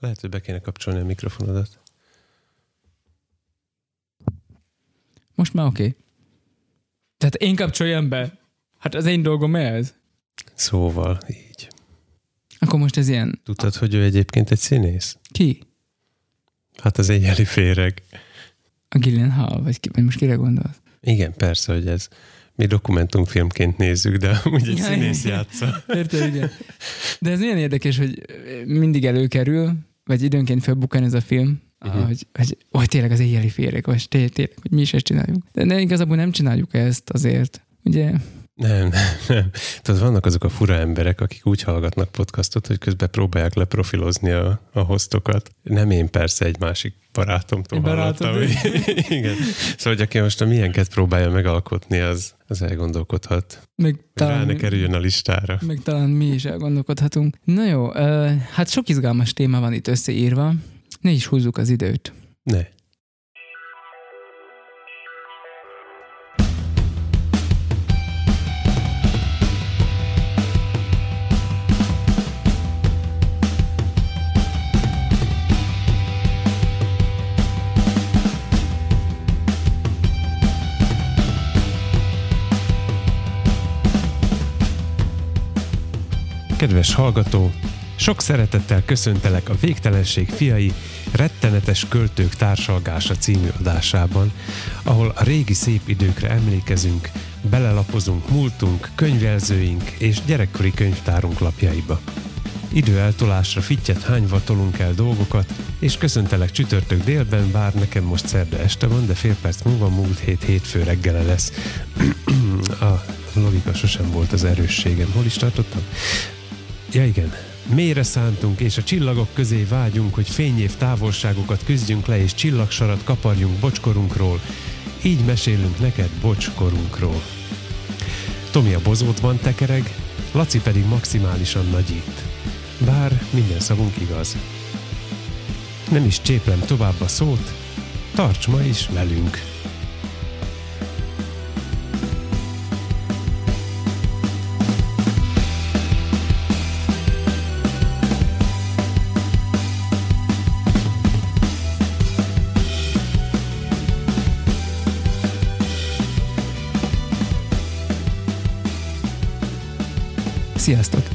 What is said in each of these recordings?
Lehet, hogy be kéne kapcsolni a mikrofonodat. Most már oké. Okay. Tehát én kapcsoljam be. Hát az én dolgom ez. Szóval, így. Akkor most ez ilyen... Tudtad, hogy ő egyébként egy színész? Ki? Hát az éjjeli féreg. A Gillian Hall, vagy, ki, vagy most kire gondolsz? Igen, persze, hogy ez. Mi dokumentumfilmként nézzük, de úgy egy Ja, színész játsza. Érted, igen. De ez milyen érdekes, hogy mindig előkerül, vagy időnként felbukkan ez a film, Mhm. uh-huh. hogy, hogy, hogy tényleg az éjjeli féreg, vagy té- tényleg, hogy mi is ezt csináljuk. De, de igazából nem csináljuk ezt azért. Ugye? Nem, nem, nem. Tudod, vannak azok a fura emberek, akik úgy hallgatnak podcastot, hogy közben próbálják leprofilozni a, a hostokat. Nem én persze, egy másik barátomtól hallottam. Igen. Szóval, hogy aki most a milyenket próbálja megalkotni, az, az elgondolkodhat. Meg Hogy rá talán, ne kerüljön a listára. meg talán mi is elgondolkodhatunk. Na jó, hát sok izgalmas téma van itt összeírva. Ne is húzzuk az időt. Ne. Kedves hallgató, sok szeretettel köszöntelek a Végtelenség fiai rettenetes költők társalgása című adásában, ahol a régi szép időkre emlékezünk, belelapozunk múltunk, könyvelzőink és gyerekkori könyvtárunk lapjaiba. Idő eltolásra fittyet hányva tolunk el dolgokat, és köszöntelek csütörtök délben, bár nekem most szerda este van, de fél perc múlva múlt hét hétfő reggele lesz. a logika sosem volt az erősségem. Hol is tartottam? Ja igen, mélyre szántunk, és a csillagok közé vágyunk, hogy fényév távolságokat küzdjünk le, és csillagsarat kaparjunk bocskorunkról. Így mesélünk neked bocskorunkról. Tomi a bozótban tekereg, Laci pedig maximálisan nagyít. Bár minden szavunk igaz. Nem is cséplem tovább a szót, tarts ma is velünk!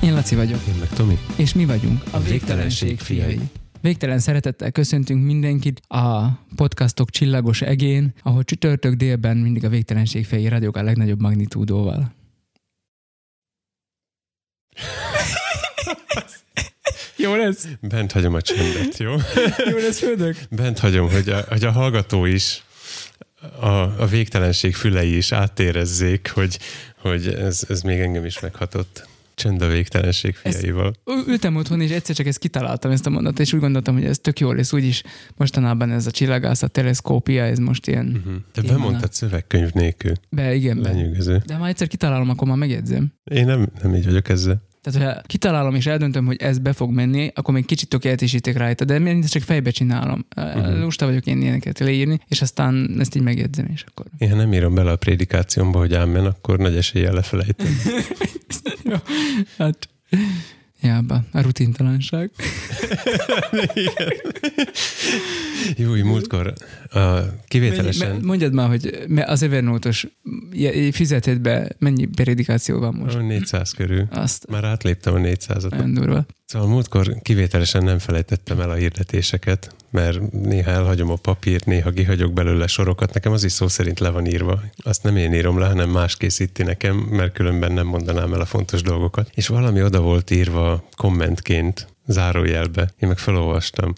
Én Laci vagyok, Én meg Tomi. és mi vagyunk A Végtelenség fiai. Végtelen szeretettel köszöntünk mindenkit a podcastok csillagos egén, ahol csütörtök délben mindig a végtelenség fiai rádiók a legnagyobb magnitúdóval. Jó lesz? Bent hagyom a csendet, jó? Jó lesz, földök? Bent hagyom, hogy a, hogy a hallgató is, a, a végtelenség fülei is áttérezzék, hogy, hogy ez, ez még engem is meghatott. Csend a végtelenség fiaival. Ül- Ültem otthon, és egyszer csak ezt kitaláltam, ezt a mondatot, és úgy gondoltam, hogy ez tök jó lesz, úgyis mostanában ez a csillagászat, teleszkópia, ez most ilyen, Uh-huh. De Igen, bemondtad szövegkönyv nélkül. be, igen. Lenyűgöző. De ha egyszer kitalálom, akkor már megjegyzem. Én nem, nem így vagyok ezzel. Tehát, ha kitalálom és eldöntöm, hogy ez be fog menni, akkor még kicsit tökéletesítek rajta, de mindig csak fejbe csinálom. Mhm. Uh-huh. Lusta vagyok én ilyeneket leírni, és aztán ezt így megjegyzem, és akkor. Én nem írom bele a prédikációmba, hogy ámen, akkor nagy eséllyel lefelejtem. Jó, hát... Jába, a rutintalanság. Jó, így múltkor a kivételesen... Mondjad már, hogy az Evernote-os je- fizetedbe mennyi periodikáció van most? a 400 körül. Azt Már átléptem a 400-at. nagyon durva. Szóval múltkor kivételesen nem felejtettem el a hirdetéseket, mert néha elhagyom a papírt, néha kihagyok belőle sorokat. Nekem az is szó szerint le van írva. Azt nem én írom le, hanem más készíti nekem, mert különben nem mondanám el a fontos dolgokat. És valami oda volt írva kommentként, zárójelbe. Én meg felolvastam.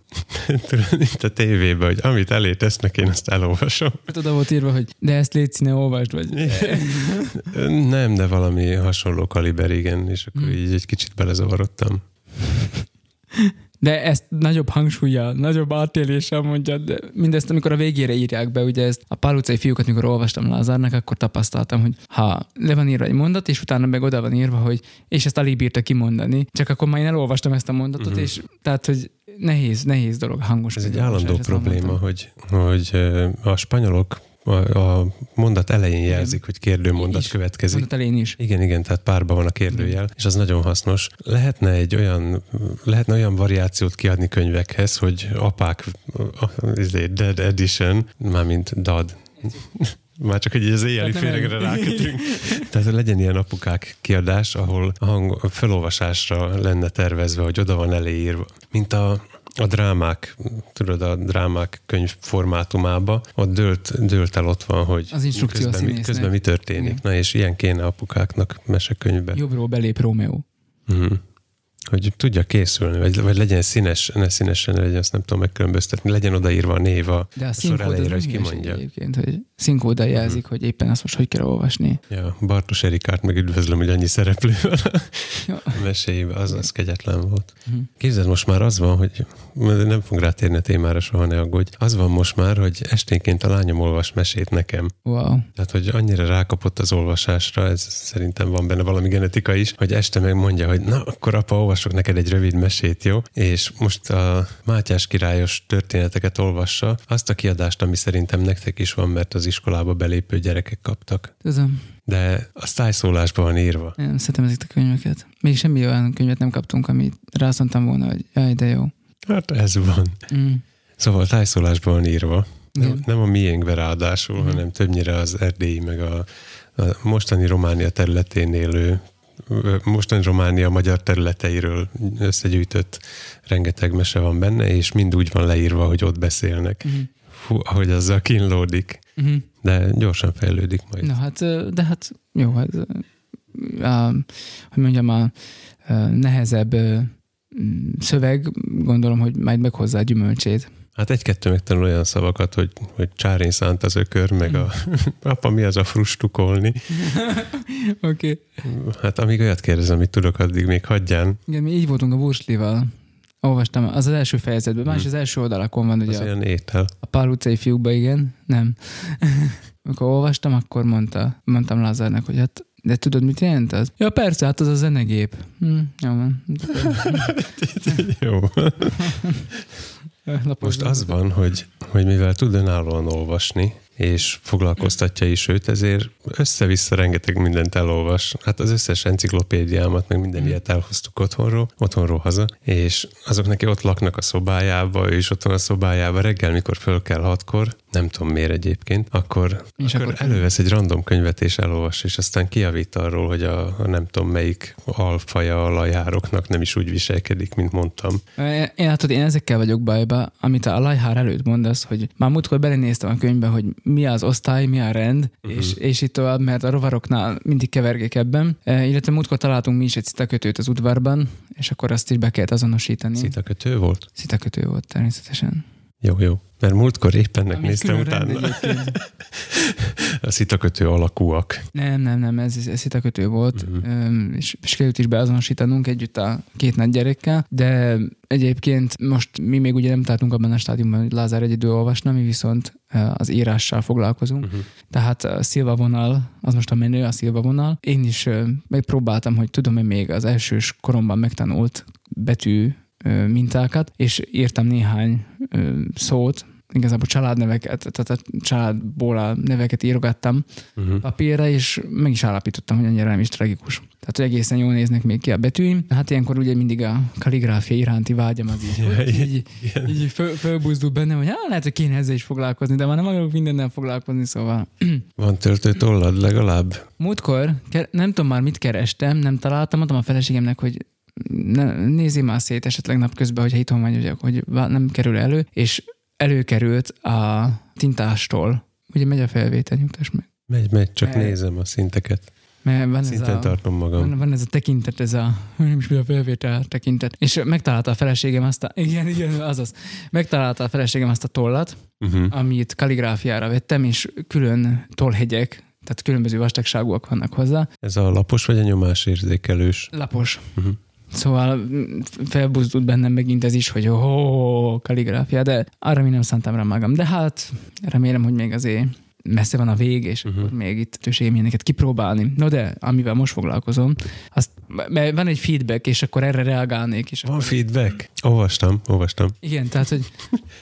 Mint a tévébe, hogy amit elé tesznek, én azt elolvasom. Hát oda volt írva, hogy de ezt légy színe, olvasd, vagy Nem, de valami hasonló kaliber, igen, és akkor így egy kicsit belezavarodtam. De ezt nagyobb hangsúlyjal, nagyobb átéléssel mondja, de mindezt, amikor a végére írják be, ugye ezt a pál utcai fiúkat, mikor olvastam Lázárnak, akkor tapasztaltam, hogy ha le van írva egy mondat, és utána meg oda van írva, hogy és ezt alig bírta kimondani, csak akkor már én elolvastam ezt a mondatot, uh-huh. és tehát, hogy nehéz, nehéz dolog hangos. Ez egy állandó probléma, hogy, hogy a spanyolok a, mondat elején jelzik, hogy kérdőmondat is. következik. Mondat elején is. Igen, igen, tehát párban van a kérdőjel, és az nagyon hasznos. Lehetne egy olyan, lehetne olyan variációt kiadni könyvekhez, hogy apák, izé, dead edition, mármint dad. Már csak, hogy az éjjeli féregre rákötünk. Tehát legyen ilyen apukák kiadás, ahol a, hang, a felolvasásra lenne tervezve, hogy oda van eléírva. Mint a, a drámák, tudod, a drámák könyv formátumába, ott dőlt, dőlt el ott van, hogy Az instrukció közben, mi, közben mi történik. Igen. Na és ilyen kéne apukáknak mesekönyvbe. Jobbról belép Rómeó. Mhm. Hogy tudja készülni, vagy, vagy legyen színes, ne színesen legyen, azt nem tudom megkülönböztetni, legyen odaírva a név a, De a a sor elejére, hogy ki hülyeség mondja. egyébként, hogy színkóddal jelzik, hogy éppen azt most hogy kell olvasni. Ja, Bartos Erikárt meg üdvözlöm, hogy annyi szereplő van a Ja. meséjében, az, az kegyetlen volt. Mhm. Képzeld, most már az van, hogy nem fog rátérni a témára, soha ne aggódj. Az van most már, hogy esténként a lányom olvas mesét nekem. Wow. Tehát, hogy annyira rákapott az olvasásra, ez szerintem van benne valami genetika is, hogy este meg mondja, hogy na, akkor apa, olvasok neked egy rövid mesét, jó? És most a Mátyás királyos történeteket olvassa, azt a kiadást, ami szerintem nektek is van, mert az iskolába belépő gyerekek kaptak. Tudom, De a tájszólásban van írva. én nem szeretem ezeket a könyveket. Még semmi olyan könyvet nem kaptunk, amit rá azt mondtam volna, hogy jaj, de jó. Hát ez van. Mm. Szóval tájszólásban van írva. Nem, nem a miénkbe ráadásul, Mhm. hanem többnyire az erdélyi, meg a, a mostani Románia területén élő mostani Románia magyar területeiről összegyűjtött rengeteg mese van benne, és mind úgy van leírva, hogy ott beszélnek. Mhm. Fú, ahogy azzal kínlódik. Mhm. De gyorsan fejlődik majd. Na hát, de hát jó, hát, a, hogy mondjam, a, a nehezebb szöveg, gondolom, hogy majd meghozza a gyümölcsét. Hát egy-kettő megtanul olyan szavakat, hogy, hogy csárén szánt az ökör, meg a apa mi az a frustukolni. Oké. Okay. Hát amíg olyat kérdezem, amit tudok, addig még hagyján. Igen, mi így voltunk a Wurslival. Olvastam, az az első fejezetben, más az első oldalakon van, Az ugye a, olyan étel. a Pál utcai fiúkba, igen, nem. Amikor olvastam, akkor mondta, mondtam Lázárnak, hogy hát de tudod, mit jelent az? Ja, persze, hát az a zenegép. Hm, jó van. Jó. Most az van, hogy, hogy mivel tud önállóan olvasni, és foglalkoztatja is őt, ezért össze-vissza rengeteg mindent elolvas. Hát az összes enciklopédiámat, meg minden ilyet elhoztuk otthonról, otthonról haza, és azok neki ott laknak a szobájába, ő is ott van a szobájába, reggel, mikor föl kell hatkor, nem tudom miért egyébként, akkor, És akkor, akkor- elővesz egy random könyvet és elolvas, és aztán kiavít arról, hogy a, a nem tudom melyik alfaja a lajároknak nem is úgy viselkedik, mint mondtam. Én látod, én ezekkel vagyok bajba, amit a Lajhár előtt mondasz, hogy már múltkor belenéztem a könyvbe, hogy mi az osztály, mi a rend, uh-huh. és, és itt tovább, mert a rovaroknál mindig kevergek ebben. E, illetve múltkor találtunk mi is egy szitakötőt az udvarban, és akkor azt is be kellett azonosítani. Szitakötő volt? Szitakötő volt természetesen. Jó, jó. Mert múltkor éppen ennek néztem utána. A szitakötő alakúak. Nem, nem, nem, ez, ez szitakötő volt, uh-huh. és, és kellett is beazonosítanunk együtt a két nagy gyerekkel, de egyébként most mi még ugye nem tartunk abban a stádiumban, hogy Lázár egyedül olvasna, mi viszont az írással foglalkozunk. Uh-huh. Tehát a szilva vonal, az most a menő, a szilva vonal. Én is megpróbáltam, hogy tudom-e még az elsős koromban megtanult betű mintákat, és írtam néhány szót, igazából családneveket, tehát a családból a neveket írogattam Uh-huh. papírra, és meg is állapítottam, hogy annyira nem is tragikus. Tehát, hogy egészen jól néznek még ki a betűim. Hát ilyenkor ugye mindig a kaligráfia iránti vágyam az így, Ja, így, igen. így föl, fölbuzdul bennem, hogy hát lehet, hogy kéne ezzel is foglalkozni, de már nem akarok mindennel foglalkozni, szóval Van töltőtollad legalább? Múltkor, nem tudom már mit kerestem, nem találtam, mondtam a feleségemnek, hogy ne, nézzél már szét esetleg napközben, hogyha itthon vagy, hogy, hogy nem kerül elő, és előkerült a tintástól. Ugye megy a felvétel, nyugtass meg. Megy, megy, csak Eh, nézem a szinteket. Mert van ez a... tartom magam. Van, van ez a tekintet, ez a, nem is a felvétel tekintet. És megtalálta a feleségem azt a, igen, igen, azaz. Megtalálta a feleségem azt a tollat, Uh-huh. amit kaligráfiára vettem, és külön tollhegyek, tehát különböző vastagságúak vannak hozzá. Ez a lapos vagy a nyomásérzékelős? Lapos. Uh-huh. Szóval mm, felbuzdult bennem megint ez is, hogy ó, kaligráfia, de arra mi nem szántam rá magam. De hát remélem, hogy még azért messze van a vég, és Mhm. uh-huh. akkor még itt tőségem ilyeneket kipróbálni. No de, amivel most foglalkozom, azt Mert van egy feedback, és akkor erre reagálnék. És Van akkor... feedback? Olvastam, olvastam. Igen, tehát, hogy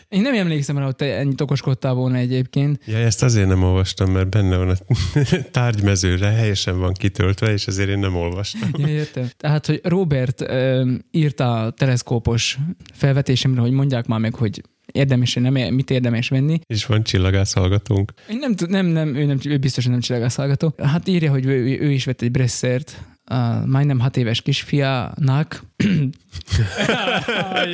én nem emlékszem rá, hogy te ennyit okoskodtál volna egyébként. Ja, ezt azért nem olvastam, mert benne van a tárgymezőre, helyesen van kitöltve, és ezért én nem olvastam. Ja, értem. Tehát, hogy Robert ö, írta a teleszkópos felvetésemre, hogy mondják már meg, hogy érdemes, nem, mit érdemes venni. És van csillagász hallgatónk. Én nem, nem, nem, ő, nem, ő biztosan nem csillagászhallgató. Hát írja, hogy ő, ő is vett egy Bressert, a majdnem hat éves kisfiának.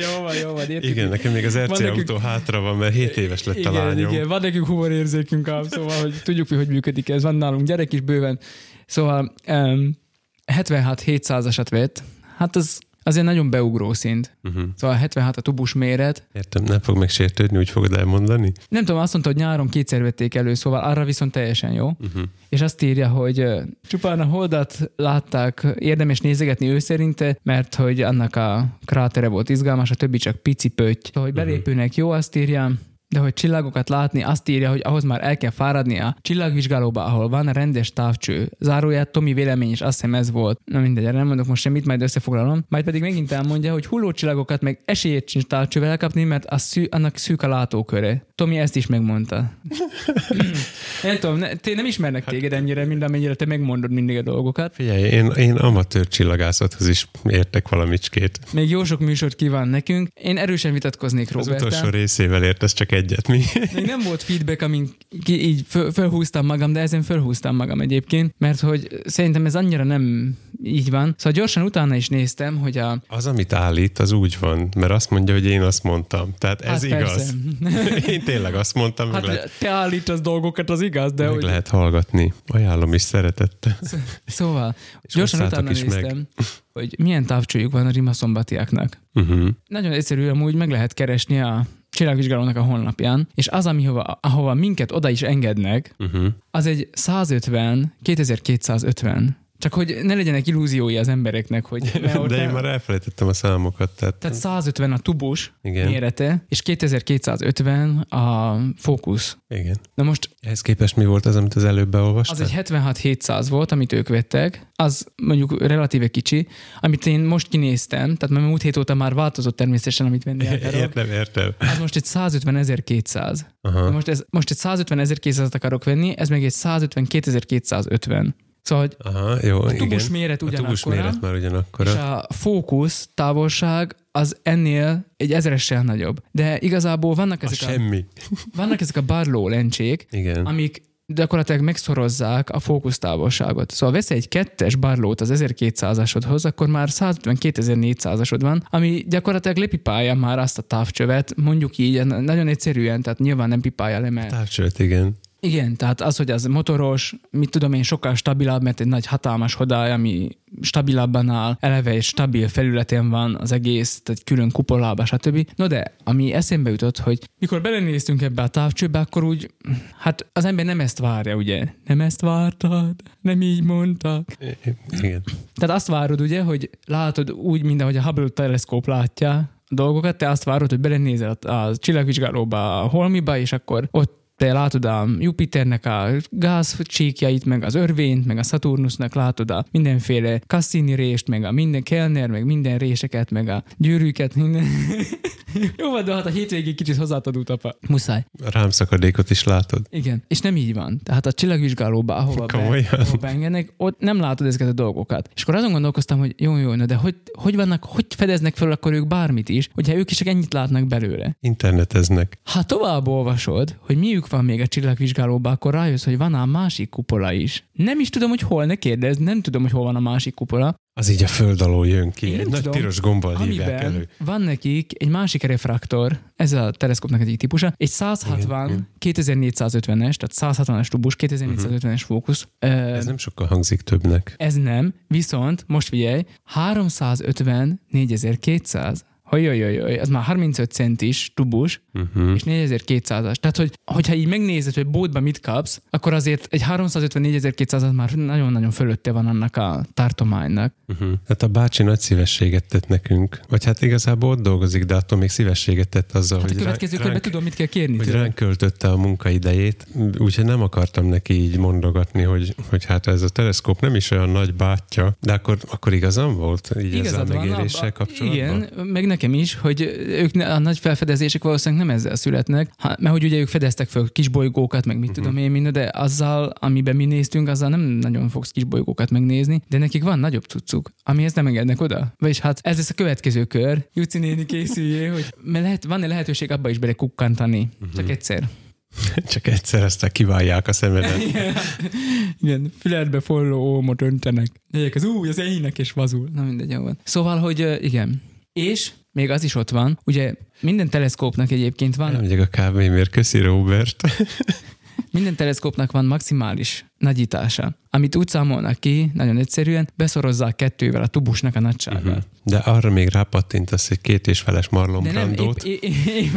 jó van, jó van, értjük. Igen, nekem még az RC Van nekünk- autó hátra van, mert 7 éves lett a igen, lányom. igen, van nekünk humorérzékünk ám, szóval, hogy tudjuk, hogy hogy működik ez. Van nálunk gyerek is bőven. Szóval um, 76 700-asat vett. Hát az azért nagyon beugró szint. Uh-huh. Szóval 76 a tubus méret. Értem, nem fog megsértődni, úgy fogod elmondani? Nem tudom, azt mondta, hogy nyáron kétszer vették elő, szóval arra viszont teljesen jó. Uh-huh. És azt írja, hogy csupán a holdat látták, érdemes nézegetni ő szerinte, mert hogy annak a krátere volt izgalmas, a többi csak pici pötty. Szóval, hogy belépőnek jó, azt írja, de hogy csillagokat látni, azt írja, hogy ahhoz már el kell fáradni a csillagvizsgálóba, ahol van rendes távcső. Záróját Tomi vélemény is azt hiszem ez volt. Na mindegy, nem mondok most semmit, majd összefoglalom. Majd pedig megint elmondja, hogy hulló csillagokat meg esélyét sincs távcsővel elkapni, mert az szű, annak szűk a látóköre. Tomi ezt is megmondta. nem tudom, ne, te nem ismernek téged ennyire, mint amennyire te megmondod mindig a dolgokat. Figyelj, én, én amatőr csillagászathoz is értek valamicskét. Még jó sok műsort kíván nekünk. Én erősen vitatkoznék Az utolsó részével értesz csak egyet, mi? Még nem volt feedback, amin ki, így föl, fölhúztam magam, de ezen fölhúztam magam egyébként, mert hogy szerintem ez annyira nem így van. Szóval gyorsan utána is néztem, hogy a... Az, amit állít, az úgy van, mert azt mondja, hogy én azt mondtam. Tehát ez hát igaz. Én tényleg azt mondtam, meg, Hát lehet, te állítasz dolgokat, az igaz, de meg hogy... lehet hallgatni. Ajánlom is szeretettel. Szóval, És gyorsan utána is meg. néztem, hogy milyen távcsőjük van a rimaszombatiáknak. Uh-huh. Nagyon egyszerű, amúgy meg lehet keresni a csillagvizsgálónak a honlapján, és az, amihova, ahova minket oda is engednek, Uh-huh. az egy 150, 2250. Csak hogy ne legyenek illúziói az embereknek, hogy De én már elfelejtettem a számokat. Tehát, tehát 150 a tubus Igen. mérete, és 2250 a fókusz. igen. Na most Ehhez képest mi volt az, amit az előbb beolvastál? az egy 76-700 volt, amit ők vettek, az mondjuk relatíve kicsi, amit én most kinéztem, tehát mert múlt hét óta már változott természetesen, amit venni akarok. Értem, értem. Az most egy 150 200. Aha. Most, ez, most egy 150 200 akarok venni, ez meg egy 152 250. Szóval, hogy Aha, jó, a igen. tubus méret A tubus méret már és ugyanakkora. a fókusz távolság az ennél egy ezeressel nagyobb. De igazából vannak ezek, a, semmi. vannak ezek a Barlow lencsék, Igen. amik gyakorlatilag megszorozzák a fókusztávolságot. Szóval vesz egy kettes barlót az 1200-asodhoz, akkor már 152.400-asod van, ami gyakorlatilag lepipálja már azt a távcsövet, mondjuk így, nagyon egyszerűen, tehát nyilván nem pipálja le, mert Távcsövet, igen. Igen, tehát az, hogy az motoros, mit tudom én, sokkal stabilabb, mert egy nagy hatalmas hodály, ami stabilabban áll, eleve egy stabil felületen van az egész, tehát külön kupolába, stb. No de, ami eszembe jutott, hogy mikor belenéztünk ebbe a távcsőbe, akkor úgy, hát az ember nem ezt várja, ugye? Nem ezt vártad? Nem így mondtak? Igen. Tehát azt várod, ugye, hogy látod úgy, mint ahogy a Hubble teleszkóp látja dolgokat, te azt várod, hogy belenézel a, a csillagvizsgálóba, a holmiba, és akkor ott te látod a Jupiternek a gázcsíkjait, meg az örvényt, meg a Saturnusnak látod a mindenféle Cassini rést, meg a minden Kellner, meg minden réseket, meg a gyűrűket, minden. Jó van, de hát a hétvégig kicsit hozzátadult apa. Muszáj. A rámszakadékot is látod. Igen, és nem így van. Tehát a csillagvizsgálóba, ahova, be, ahova beengednek, ott nem látod ezeket a dolgokat. És akkor azon gondolkoztam, hogy jó, jó, na de hogy, hogy vannak, hogy fedeznek fel akkor ők bármit is, hogyha ők is csak ennyit látnak belőle. Interneteznek. Ha tovább olvasod, hogy miük van még a csillagvizsgálóban, akkor rájössz, hogy van a másik kupola is. Nem is tudom, hogy hol, ne kérdezz, nem tudom, hogy hol van a másik kupola. Az így a föld alól jön ki. Én Egy nem nagy tudom, piros gombbal hívják elő. van nekik egy másik refraktor, ez a teleszkópnak egyik típusa, egy 160 2450-es, tehát 160-as tubus, 2450-es fókusz. Ez nem sokkal hangzik többnek. Ez nem, viszont most figyelj, 350 4200. Hajajajaj, az már 35 centis tubus, Uh-huh. és 4200-as. Tehát, hogy, hogyha így megnézed, hogy boltban mit kapsz, akkor azért egy 350 az már nagyon-nagyon fölötte van annak a tartománynak. Uh-huh. Hát a bácsi nagy szívességet tett nekünk. Vagy hát igazából ott dolgozik, de attól még szívességet tett azzal, Hát a hogy, következő ránk, körben tudom, mit kell kérni hogy ránk költötte a munkaidejét, úgyhogy nem akartam neki így mondogatni, hogy, hogy hát ez a teleszkóp nem is olyan nagy bátyja, de akkor, akkor igazam volt így ezzel a megéréssel kapcsolatban? Igen, meg nekem is, hogy ők a nagy felfedezések valószínűleg nem ezzel születnek, mert hogy ugye ők fedeztek fel kis bolygókat, meg mit Mhm. uh-huh. tudom én minden, de azzal, amiben mi néztünk, azzal nem nagyon fogsz kis bolygókat megnézni, de nekik van nagyobb cuccuk, amihez nem engednek oda. Vagyis hát ez lesz a következő kör. Juci néni készüljé, hogy lehet, van-e lehetőség abba is bele kukkantani. Mhm. Uh-huh. Csak egyszer. Csak egyszer aztán kiválják a szemedet. Igen, füledbe forró ómot öntenek. Egyek az új, az ének és vazul. Na mindegy, jó van. Szóval, hogy igen. És még az is ott van, ugye minden teleszkópnak egyébként van, Elmegyek a kávémért, köszi Robert. minden teleszkópnak van maximális nagyítása, amit úgy számolnak ki, nagyon egyszerűen, beszorozzák kettővel a tubusnak a nagyságát. Uh-huh. De arra még rápattintasz egy két és feles Marlon De nem, épp, épp, épp,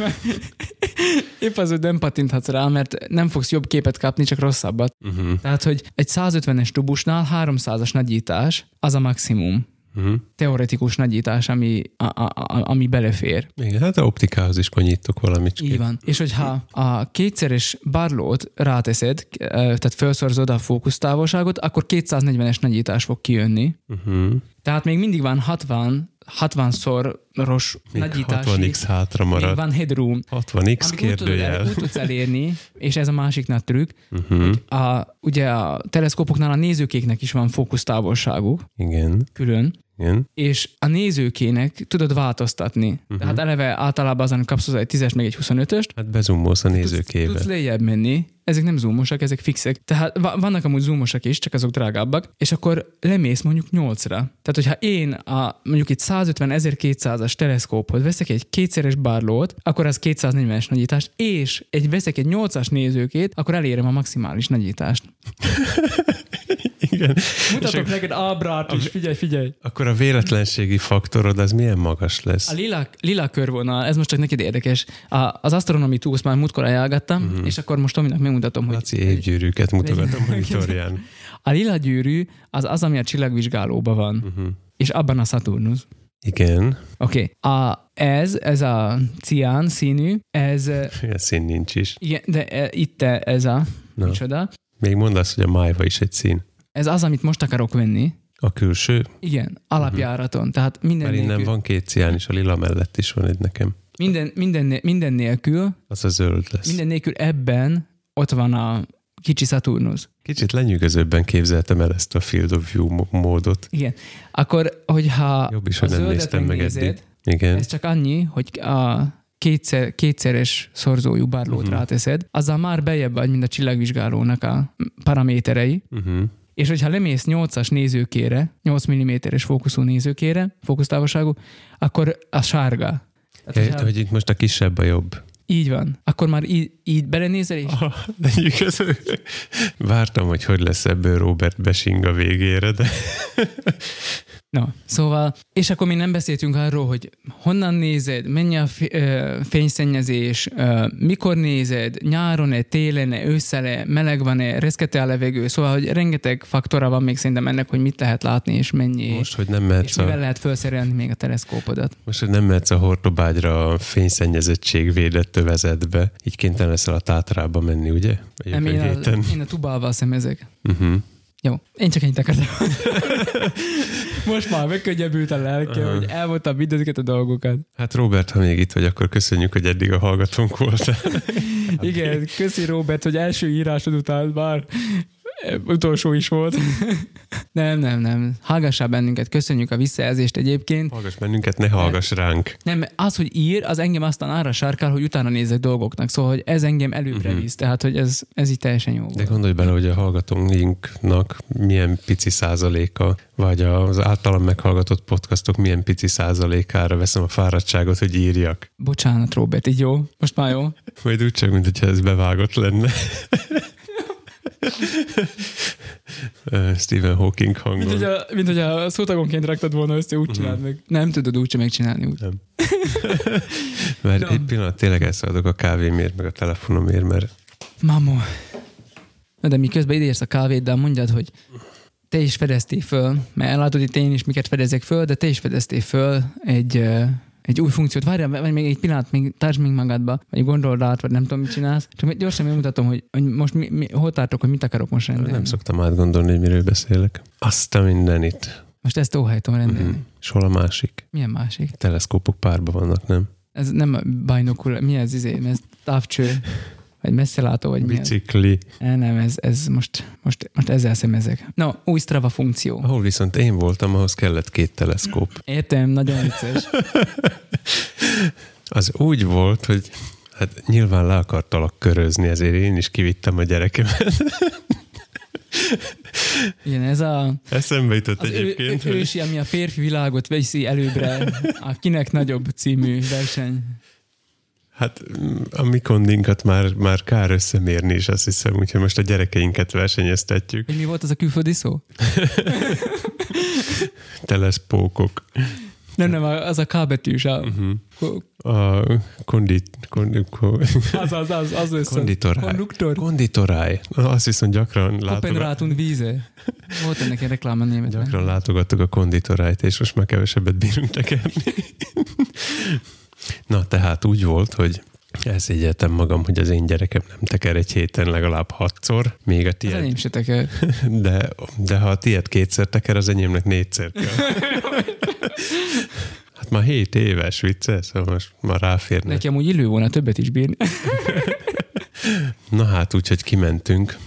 épp az, hogy nem pattinthatsz rá, mert nem fogsz jobb képet kapni, csak rosszabbat. Uh-huh. Tehát, hogy egy 150-es tubusnál 300-as nagyítás az a maximum Uh-huh. teoretikus nagyítás, ami, a, a, a, ami belefér. Igen, hát a optikához is konyítok valamit. Így van. És hogyha a kétszeres barlót ráteszed, eh, tehát felszorzod a fókusztávolságot, akkor 240-es nagyítás fog kijönni. Uh-huh. Tehát még mindig van 60 60-szoros Még nagyítási, 60x hátra még marad. van headroom. 60x Amit úgy tudod, kérdőjel. el, úgy tudsz elérni, és ez a másik nagy trükk, Uh-huh. a, ugye a teleszkópoknál a nézőkéknek is van fókusztávolságuk Igen, külön, igen. és a nézőkének tudod változtatni. Uh-huh. Tehát eleve általában azon kapsz hozzá egy 10-es, meg egy 25-öst, Hát bezumolsz a tudsz, nézőkébe. tudsz lejjebb menni, ezek nem zoomosak, ezek fixek. Tehát va- vannak amúgy zoomosak is, csak azok drágábbak, és akkor lemész mondjuk 8-ra. Tehát, hogyha én a, mondjuk egy 150 1200-as teleszkópot veszek egy kétszeres barlót, akkor az 240-es nagyítást, és egy veszek egy 8-as nézőkét, akkor elérem a maximális nagyítást. Igen. Mutatok neked ábrát is, figyelj, figyelj. Akkor a véletlenségi faktorod az milyen magas lesz? A lila, lila körvonal, ez most csak neked érdekes. A, az Astronomy Tools már múltkor ajánlgattam, Mhm. uh-huh. és akkor most Tominak megmutatom, hogy Laci évgyűrűket mutogat a monitorján. a lila gyűrű az az, ami a csillagvizsgálóban van, uh-huh. És abban a Saturnus. Igen, Oké, okay. ez, ez a cián színű, ez, ilyen szín nincs is. igen, de eh, itt ez a, Na. micsoda, Még mondd azt, hogy a májva is egy szín. Ez az, amit most akarok venni. A külső? Igen, alapjáraton, tehát minden Mert innen nélkül, van két cián is, a lila mellett is van egy nekem. minden, minden, minden nélkül, Az a zöld lesz. minden nélkül ebben ott van a kicsi Saturnus. Kicsit lenyűgözőbben képzeltem el ezt a Field of View módot. Igen. Akkor, hogyha Jobb is, hogy nem néztem meg megnézed, eddig. Igen. Ez csak annyi, hogy a kétszer, kétszeres szorzójú barlót Mhm. uh-huh. ráteszed, azzal már bejebb vagy, mint a csillagvizsgálónak a paraméterei, Uh-huh. És hogyha lemész 8-as nézőkére, 8 mm-es fókuszú nézőkére, fókusztávolságú, akkor a sárga. Tehát, Ja, hogy itt most a kisebb a jobb. Így van. Akkor már így, így belenézel, és Ah, lenyűgöző. Vártam, hogy hogy lesz ebből Robert Besing a végére, de No, szóval, és akkor még nem beszéltünk arról, hogy honnan nézed, mennyi a fényszennyezés, mikor nézed, nyáron-e, télen-e, ősszel-e, meleg van-e, reszkete a levegő, szóval, hogy rengeteg faktora van még szerintem ennek, hogy mit lehet látni, és mennyi, most, hogy nem és mehetsz mivel a, lehet felszerelni még a teleszkópodat. most, hogy nem mehetsz a hortobágyra a fényszennyezettség védett övezetbe, így kénytelen leszel a tátrába menni, ugye? Nem, én, a, én a tubával szemezek. Uh-huh. Jó, én csak ennyit akartam. Most már megkönnyebbült a lelke, Aha. hogy elmondtam mindezeket a dolgokat. Hát Robert, ha még itt vagy, akkor köszönjük, hogy eddig a hallgatónk voltál. Igen, köszi Robert, hogy első írásod után már utolsó is volt. nem, nem, nem. Hallgassál bennünket, köszönjük a visszajelzést egyébként. Hallgass bennünket, ne hallgass ránk. Nem, az, hogy ír, az engem aztán arra sárkál, hogy utána nézek dolgoknak, szóval hogy ez engem előbbre Mhm. visz, tehát hogy ez, ez így teljesen jó De volt. gondolj bele, hogy a hallgatóinknak milyen pici százaléka, vagy az általam meghallgatott podcastok milyen pici százalékára veszem a fáradtságot, hogy írjak. Bocsánat, Robert, így jó? Most már jó? Majd úgy csak, mint hogyha ez bevágott lenne. Stephen Hawking Mint hangon. hogy, a, mint hogy a szótagonként raktad volna össze, úgy csináld meg. Nem tudod úgy sem megcsinálni úgy. Nem. Mert Nem. egy pillanat tényleg elszaladok a kávémért, meg a telefonomért, mert Mamo. Na de miközben ideérsz a kávéddal, mondjad, hogy te is fedeztél föl, mert látod itt én is miket fedezek föl, de te is fedeztél föl egy, egy új funkciót. Várjál, vagy még egy pillanat, még tartsd még magadba, vagy gondold át, vagy nem tudom, mit csinálsz. Csak gyorsan megmutatom, hogy, hogy most mi, mi, hol tartok, hogy mit akarok most rendelni. nem szoktam átgondolni, hogy miről beszélek. Azt a mindenit. Most ezt óhajtom rendelni. Mhm. És hol a másik? Milyen másik? Teleszkópok párba vannak, nem? Ez nem a binokul, mi ez izé, ez távcső, vagy messzelátó, vagy mi? Bicikli. Eh, Nem, ez, ez most, most, most ezzel szemezek. No, új Strava funkció. Ahol viszont én voltam, ahhoz kellett két teleszkóp. Értem, nagyon vicces. Az úgy volt, hogy hát nyilván le akartalak körözni, ezért én is kivittem a gyerekemet. Igen, ez a, Eszembe jutott az egyébként, ő, ősi, ami a férfi világot veszi előbbre, a kinek nagyobb című verseny. Hát mm, a mi kondinkat már, már kár összemérni is, azt hiszem, úgyhogy most a gyerekeinket versenyeztetjük. Hogy mi volt az a külföldi szó? Teleszpókok. Nem, nem, az a K betűs. A, Uh-huh. A kondit, kondit, az, az, az, az össze. konditoráj. Konduktor. Konditoráj. Azt viszont gyakran látogat, Kopenrátum víze. Volt ennek egy reklám a németben. gyakran látogattuk a konditorájt, és most már kevesebbet bírunk tekerni. Na, tehát úgy volt, hogy elszégyeltem magam, hogy az én gyerekem nem teker egy héten legalább hatszor, még a Az tiéd, enyém se teker. de, de ha a tiéd kétszer teker, az enyémnek négyszer kell. Hát már hét éves vicce, szóval most már ráférne. Neki amúgy illő volna többet is bírni. Na hát úgy, hogy kimentünk,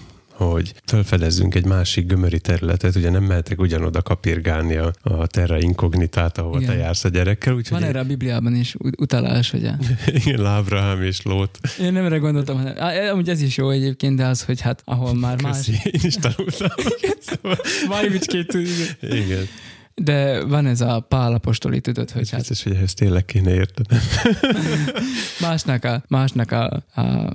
hogy felfedezzünk egy másik gömöri területet, ugye nem mehetek ugyanoda kapirgálni a, a terra incognitát, ahol Igen. te jársz a gyerekkel, úgyhogy Van erre a Bibliában is ut- utalás, hogy a... igen, Ábrahám és Lót. Én nem erre gondoltam, hanem, amúgy ez is jó egyébként, de az, hogy hát ahol már más... Köszi, én is tanultam. Szóval, igen. De van ez a Pál apostoli, tudod, hogy hát Biztos, hogy ehhez tényleg kéne értenem. másnak a, másnak a, a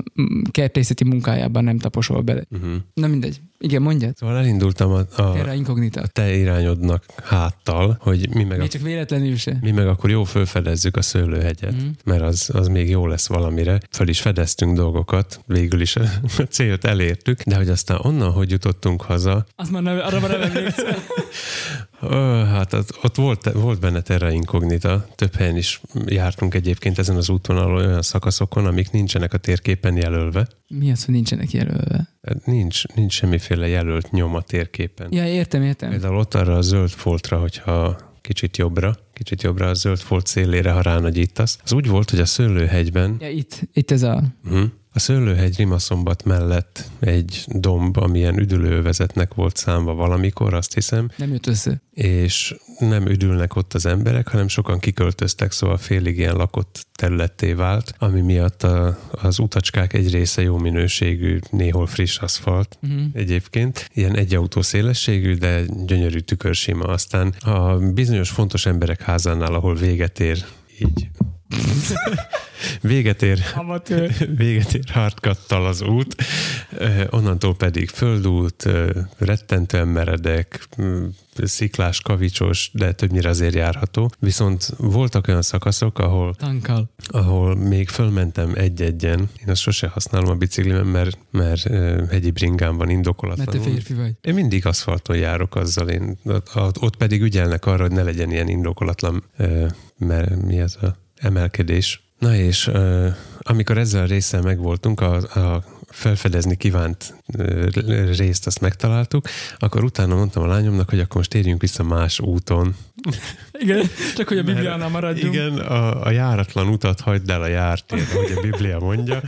kertészeti munkájában nem taposol bele. Uh-huh. Na mindegy. Igen, mondjad. Szóval elindultam a, a, Erre inkognita. a te irányodnak háttal, hogy mi meg, Még a, csak véletlenül se. mi meg akkor jó fölfedezzük a szőlőhegyet, Mhm. mert az, az még jó lesz valamire. Föl is fedeztünk dolgokat, végül is a, a célt elértük, de hogy aztán onnan, hogy jutottunk haza, Azt már nem, arra már nem emlékszel. Ö, hát az, ott volt, volt benne terra incognita. Több helyen is jártunk egyébként ezen az útvonalon olyan szakaszokon, amik nincsenek a térképen jelölve. Mi az, hogy nincsenek jelölve? Nincs, nincs semmiféle jelölt nyom a térképen. Ja, értem, értem. Például ott arra a zöld foltra, hogyha kicsit jobbra, kicsit jobbra a zöld folt szélére, ha ránagyítasz. Az úgy volt, hogy a szőlőhegyben Ja, itt, itt ez a... Uh-huh. A Szőlőhegy Rimaszombat mellett egy domb, amilyen üdülővezetnek volt számva valamikor, azt hiszem, Nem jött össze. és nem üdülnek ott az emberek, hanem sokan kiköltöztek, szóval félig ilyen lakott területté vált, ami miatt a, az utacskák egy része jó minőségű, néhol friss aszfalt, Uh-huh. egyébként. Ilyen egy autó szélességű, de gyönyörű tükörsima. Aztán a bizonyos fontos emberek házánál, ahol véget ér, így véget ér Amatőr. véget ér hardkattal az út, onnantól pedig földút, rettentően meredek, sziklás, kavicsos, de többnyire azért járható. Viszont voltak olyan szakaszok, ahol, Tankal. ahol még fölmentem egy-egyen. Én azt sose használom a biciklimen, mert, mert hegyi bringám van Mert te indokolatlanul. férfi vagy. Én mindig aszfalton járok azzal, én, ott, pedig ügyelnek arra, hogy ne legyen ilyen indokolatlan, mert mi ez a emelkedés. Na és amikor ezzel a résszel megvoltunk, a, a felfedezni kívánt részt azt megtaláltuk, akkor utána mondtam a lányomnak, hogy akkor most térjünk vissza más úton. Igen, csak hogy a Bibliánál maradjunk. Igen, a, a járatlan utat hagyd el a jártér, ahogy a Biblia mondja.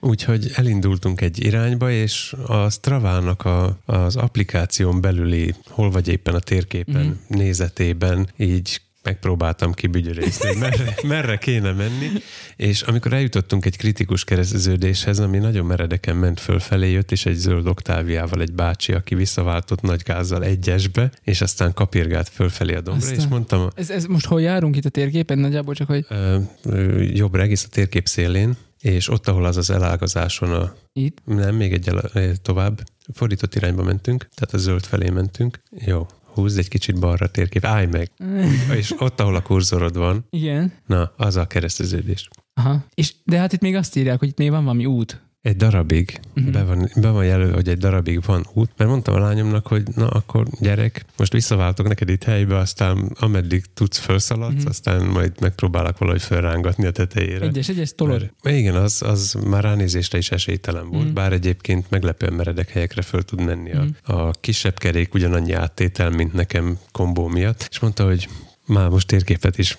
Úgyhogy elindultunk egy irányba, és a Stravának a, az applikáción belüli, hol vagy éppen a térképen, Mhm. mm. nézetében így megpróbáltam kibügyörészni, hogy merre, merre kéne menni, és amikor eljutottunk egy kritikus kereszteződéshez, ami nagyon meredeken ment fölfelé, jött is egy zöld oktáviával egy bácsi, aki visszaváltott nagy gázzal egyesbe, és aztán kapirgált fölfelé a dombra, Aztán- és mondtam, Ez, ez most hol járunk itt a térképen? Nagyjából csak, hogy ö, ö, jobbra egész a térkép szélén, és ott, ahol az az elágazáson a... Itt? Nem, még egy el, tovább. Fordított irányba mentünk, tehát a zöld felé mentünk. Jó, húzd egy kicsit balra térkép, állj meg. és ott, ahol a kurzorod van, Igen. na, az a kereszteződés. Aha. És, de hát itt még azt írják, hogy itt még van valami út. Egy darabig Mhm. be, van, be van jelölve, hogy egy darabig van út, mert mondtam a lányomnak, hogy na akkor gyerek, most visszaváltok neked itt helybe, aztán ameddig tudsz felszaladsz, Mhm. aztán majd megpróbálok valahogy felrángatni a tetejére. Egyes, egyes tolod. Mert, igen, az, az már ránézésre is esélytelen volt, Mhm. bár egyébként meglepően meredek helyekre föl tud menni. A, Mhm. a kisebb kerék ugyanannyi áttétel, mint nekem kombó miatt, és mondta, hogy már most térképet is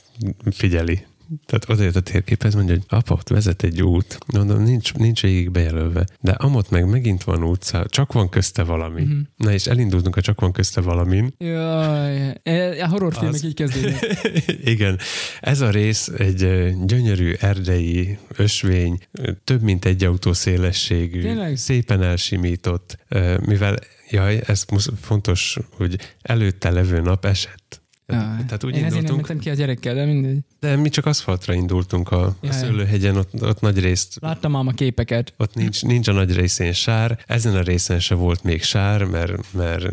figyeli. Tehát odajött a térképhez, mondja, hogy apa, ott vezet egy út. Mondom, nincs, nincs végig bejelölve. De amott meg megint van utca, csak van közte valami. Mhm. Na és elindultunk a csak van közte valamin. Jaj, e, a horrorfilmek Az- így kezdődnek. Igen, ez a rész egy gyönyörű erdei ösvény, több mint egy autó szélességű, Tényleg? szépen elsimított, mivel, jaj, ez fontos, hogy előtte levő nap esett. Jaj. Tehát úgy Én ezért nem indultunk, mentem ki a gyerekkel, de mindegy. De mi csak aszfaltra indultunk a, a Jaj. szőlőhegyen, ott, ott nagy részt Láttam ám a képeket. ott nincs, nincs a nagy részén sár, ezen a részen se volt még sár, mert, mert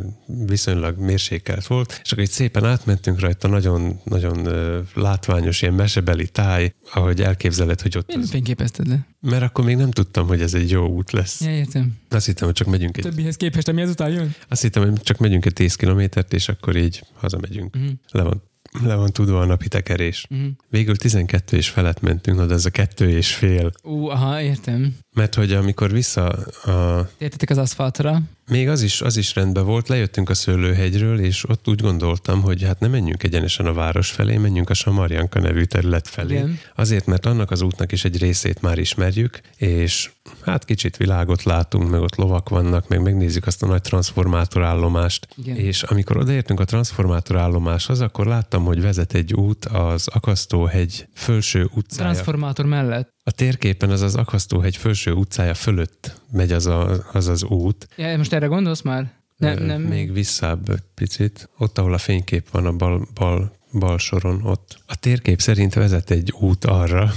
viszonylag mérsékelt volt, és akkor itt szépen átmentünk rajta, nagyon, nagyon látványos, ilyen mesebeli táj, ahogy elképzeled, hogy ott Miért fényképezted le? mert akkor még nem tudtam, hogy ez egy jó út lesz. Ja, értem. Azt hittem, hogy csak megyünk egy, Többihez képest, ami ezután jön? azt hittem, hogy csak megyünk egy 10 kilométert, és akkor így hazamegyünk. Uh-huh. Le van, le van tudva a napi tekerés. Uh-huh. Végül 12 és felett mentünk, na, de ez a kettő és fél. Ú, aha, értem. Mert hogy amikor vissza a, Értetek az aszfaltra? Még az is, az is rendben volt, lejöttünk a szőlőhegyről, és ott úgy gondoltam, hogy hát nem menjünk egyenesen a város felé, menjünk a Samarjanka nevű terület felé. Igen. Azért, mert annak az útnak is egy részét már ismerjük, és hát kicsit világot látunk, meg ott lovak vannak, meg megnézzük azt a nagy transformátorállomást. Igen. És amikor odaértünk a transformátorállomáshoz, akkor láttam, hogy vezet egy út az Akasztóhegy fölső utcája. Transformátor mellett. A térképen az az Akasztóhegy fölső utcája fölött megy az a, az, az út, Ja, most erre gondolsz már? Nem, nem. Még visszább picit. Ott, ahol a fénykép van a bal, bal, bal soron, ott. A térkép szerint vezet egy út arra.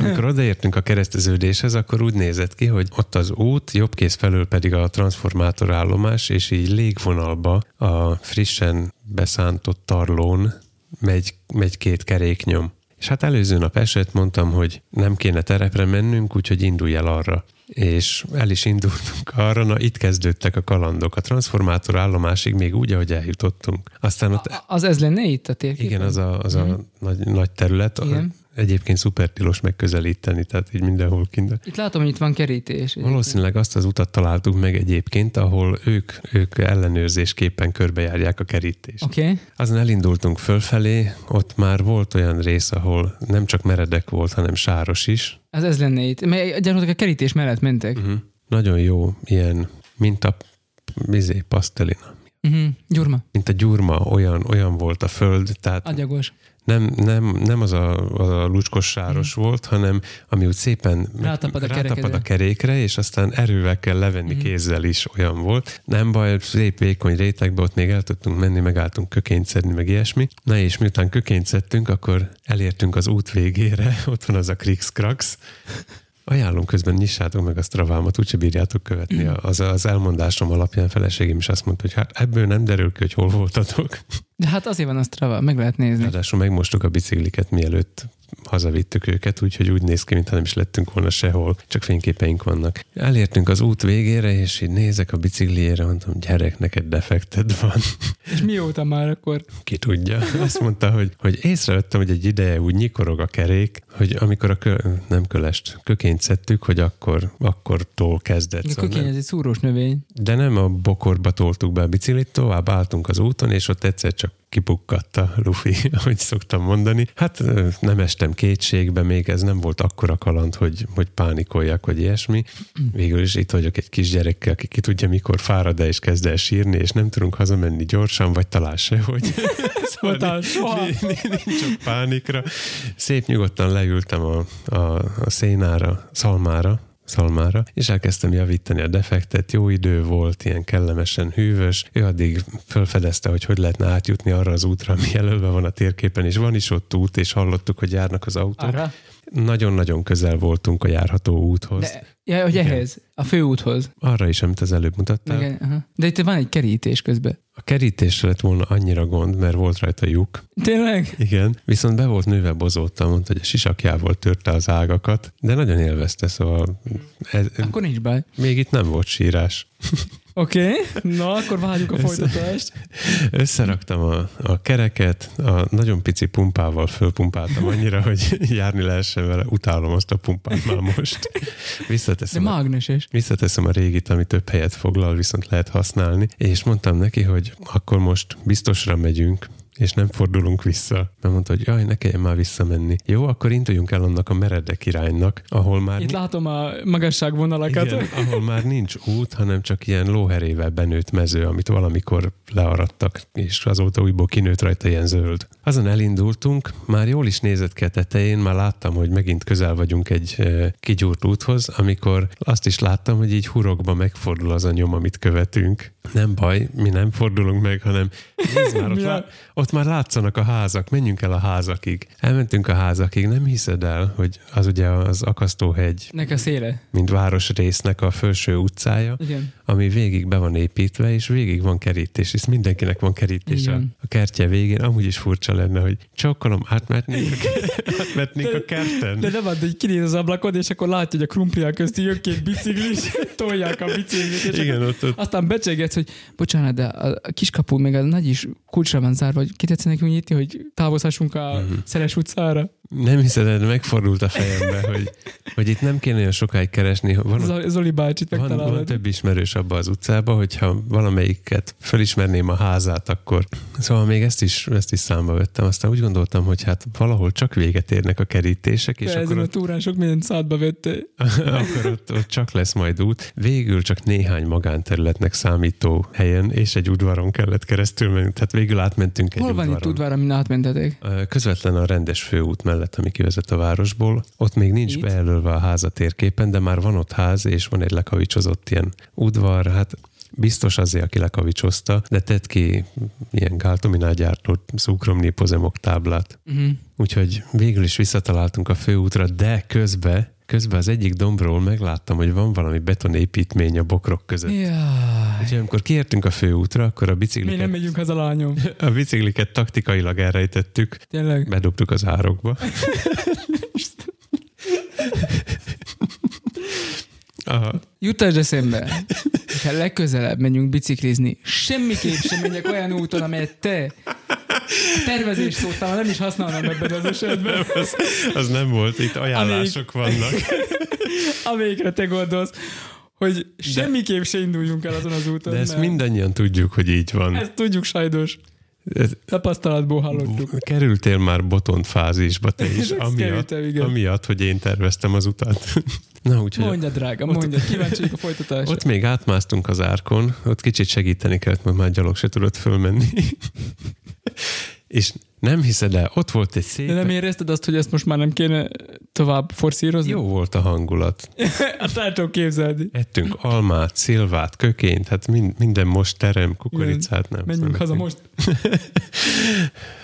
Amikor odaértünk a kereszteződéshez, akkor úgy nézett ki, hogy ott az út, jobb kéz felől pedig a transformátor állomás, és így légvonalba a frissen beszántott tarlón megy, megy két keréknyom. És hát előző nap esett, mondtam, hogy nem kéne terepre mennünk, úgyhogy indulj el arra. És el is indultunk arra, na itt kezdődtek a kalandok. A transformátor állomásig még úgy, ahogy eljutottunk. Aztán ott, A- Az ez lenne itt a térképen? igen, az a, az a nagy, nagy terület. Igen. Egyébként szuper tilos megközelíteni, tehát így mindenhol kint. Itt látom, hogy itt van kerítés. Valószínűleg azt az utat találtuk meg egyébként, ahol ők, ők ellenőrzésképpen körbejárják a kerítést. Oké. Okay. Azon elindultunk fölfelé, ott már volt olyan rész, ahol nem csak meredek volt, hanem sáros is. Az ez lenne itt. Mert gyakorlatilag a kerítés mellett mentek. Uh-huh. Nagyon jó, ilyen, mint a vizé, pasztelina. Uh-huh. Gyurma. Mint a gyurma, olyan, olyan volt a föld, tehát Agyagos. Nem, nem, nem az a, az a lucskos sáros mm. volt, hanem ami úgy szépen Rátapad a rátapad kerekedre. a kerékre, és aztán erővel kell levenni mm. kézzel is olyan volt. Nem baj, szép vékony rétegbe ott még el tudtunk menni, megálltunk kökényt szedni, meg ilyesmi. Na és miután kökényt szedtünk, akkor elértünk az út végére, ott van az a Krix-Krax. Ajánlom közben nyissátok meg a Stravámat, úgyse bírjátok követni. Az, az elmondásom alapján feleségem is azt mondta, hogy hát ebből nem derül ki, hogy hol voltatok. De hát azért van a Strava, meg lehet nézni. Ráadásul megmostuk a bicikliket, mielőtt hazavittük őket, úgyhogy úgy néz ki, mintha nem is lettünk volna sehol, csak fényképeink vannak. Elértünk az út végére, és így nézek a bicikliére, mondtam, gyerek, neked defekted van. És mióta már akkor? Ki tudja. Azt mondta, hogy, hogy észrevettem, hogy egy ideje úgy nyikorog a kerék, hogy amikor a kö, nem kölest, kökényt szedtük, hogy akkor, akkortól kezdett. A Szóval kökény, ez egy szúrós növény. de nem a bokorba toltuk be a biciklit, tovább álltunk az úton, és ott egyszer csak kipukkadt a lufi, ahogy szoktam mondani. Hát nem estem kétségbe, még ez nem volt akkora kaland, hogy, hogy pánikoljak, vagy ilyesmi. Végül is itt vagyok egy kisgyerekkel, aki ki tudja, mikor fárad és kezd el sírni, és nem tudunk hazamenni gyorsan, vagy talán sehogy. Voltál soha. Nincs csak pánikra. Szép nyugodtan leültem a, a, a szénára, szalmára, szalmára, és elkezdtem javítani a defektet, jó idő volt, ilyen kellemesen hűvös. Ő addig felfedezte, hogy hogy lehetne átjutni arra az útra, ami jelölve van a térképen, és van is ott út, és hallottuk, hogy járnak az autók. Arra? Nagyon-nagyon közel voltunk a járható úthoz. De, ja, hogy Igen. ehhez, a főúthoz. Arra is, amit az előbb mutattál. Igen, aha. De itt van egy kerítés közben. A kerítésre lett volna annyira gond, mert volt rajta lyuk. Tényleg? Igen. Viszont be volt nőve bozóttal, mondta, hogy a sisakjával törte az ágakat, de nagyon élvezte, szóval ez, Akkor nincs baj. még itt nem volt sírás. Oké, okay. na akkor várjuk a Össze- folytatást. Összeraktam a, a kereket, a nagyon pici pumpával fölpumpáltam annyira, hogy járni lehessen vele. Utálom azt a pumpát már most. De Visszateszem, a, mágneses. visszateszem a régit, ami több helyet foglal, viszont lehet használni. És mondtam neki, hogy akkor most biztosra megyünk, és nem fordulunk vissza. Mert mondta, hogy jaj, ne kelljen már visszamenni. Jó, akkor induljunk el annak a meredek iránynak, ahol már... Itt látom a magasságvonalakat. Igen, ahol már nincs út, hanem csak ilyen lóherével benőtt mező, amit valamikor learadtak, és azóta újból kinőtt rajta ilyen zöld. Azon elindultunk, már jól is nézett ki a tetején, már láttam, hogy megint közel vagyunk egy kigyúrt úthoz, amikor azt is láttam, hogy így hurokba megfordul az a nyom, amit követünk. Nem baj, mi nem fordulunk meg, hanem nézd már, ott, lá- ott már látszanak a házak, menjünk el a házakig. Elmentünk a házakig, nem hiszed el, hogy az ugye az Akasztóhegy Nek a széle. mint városrésznek a felső utcája, Igen. Ami végig be van építve, és végig van kerítés, és mindenkinek van kerítés a, Igen. a kertje végén. Amúgy is furcsa lenne, hogy csokkolom, átmetnénk, a- átmetnénk a kerten. De nem ad, hogy kinéz az ablakod, és akkor látja, hogy a krumpliák közti jön két biciklis, tolják a biciklit, és Igen, ott, ott aztán becsegetsz, hogy bocsánat, de a kiskapu még a nagy is kulcsra van zárva, hogy ki tetszene nekünk nyitni, hogy távozhassunk a Mhm. Szeles utcára. Nem hiszed, megfordult a fejembe, hogy, hogy itt nem kéne olyan sokáig keresni. Van, Zoli, Zoli bácsit Van, van több ismerős abba az utcába, hogyha valamelyiket felismerném a házát, akkor szóval még ezt is, ezt is számba vettem. Aztán úgy gondoltam, hogy hát valahol csak véget érnek a kerítések, és De akkor ezen a ott, túrán sok mindent szádba vette. akkor ott, ott csak lesz majd út. Végül csak néhány magánterületnek számító helyen és egy udvaron kellett keresztül menni. Tehát végül átmentünk egy Hol van udvaron. itt udvar, amin átmentetek? Közvetlen a rendes főút mellett, ami kivezet a városból. Ott még nincs Itt? bejelölve a ház a térképen, de már van ott ház, és van egy lekavicsozott ilyen udvar. Hát biztos azért, aki lekavicsozta, de tett ki ilyen gáltominál gyártott szukromni pozemok táblát. Uh-huh. Úgyhogy végül is visszataláltunk a főútra, de közbe, közben az egyik dombról megláttam, hogy van valami betonépítmény a bokrok között. Jaj. Úgyhogy amikor kiértünk a főútra, akkor a Mi nem bicikliket, megyünk haza, lányom. a bicikliket taktikailag elrejtettük, Tényleg. bedobtuk az árokba. A, Jutasd eszembe, ha legközelebb megyünk biciklizni, semmiképp sem menjek olyan úton, amelyet te a tervezés szótával nem is használnám ebben az esetben, az, az nem volt, itt ajánlások vannak. amelyikre te gondolsz, hogy semmiképp se induljunk el azon az úton. De ezt mert mindannyian tudjuk, hogy így van. Ezt tudjuk sajnos. Tapasztalatból hallottuk. kerültél már botont fázisba te is, amiatt, kerültem, amiatt, hogy én terveztem az utat. Na, úgyhogy Mondja, drága, mondja, kíváncsi a folytatásra. ott még átmásztunk az árkon, ott kicsit segíteni kellett, mert már gyalog se tudott fölmenni. És nem hiszed el, ott volt egy szép... De nem érezted azt, hogy ezt most már nem kéne tovább forszírozni? Jó volt a hangulat. Hát el tudom képzelni. Ettünk almát, szilvát, kökényt, hát mind, minden most terem, kukoricát nem. Menjünk nem haza ettünk. most.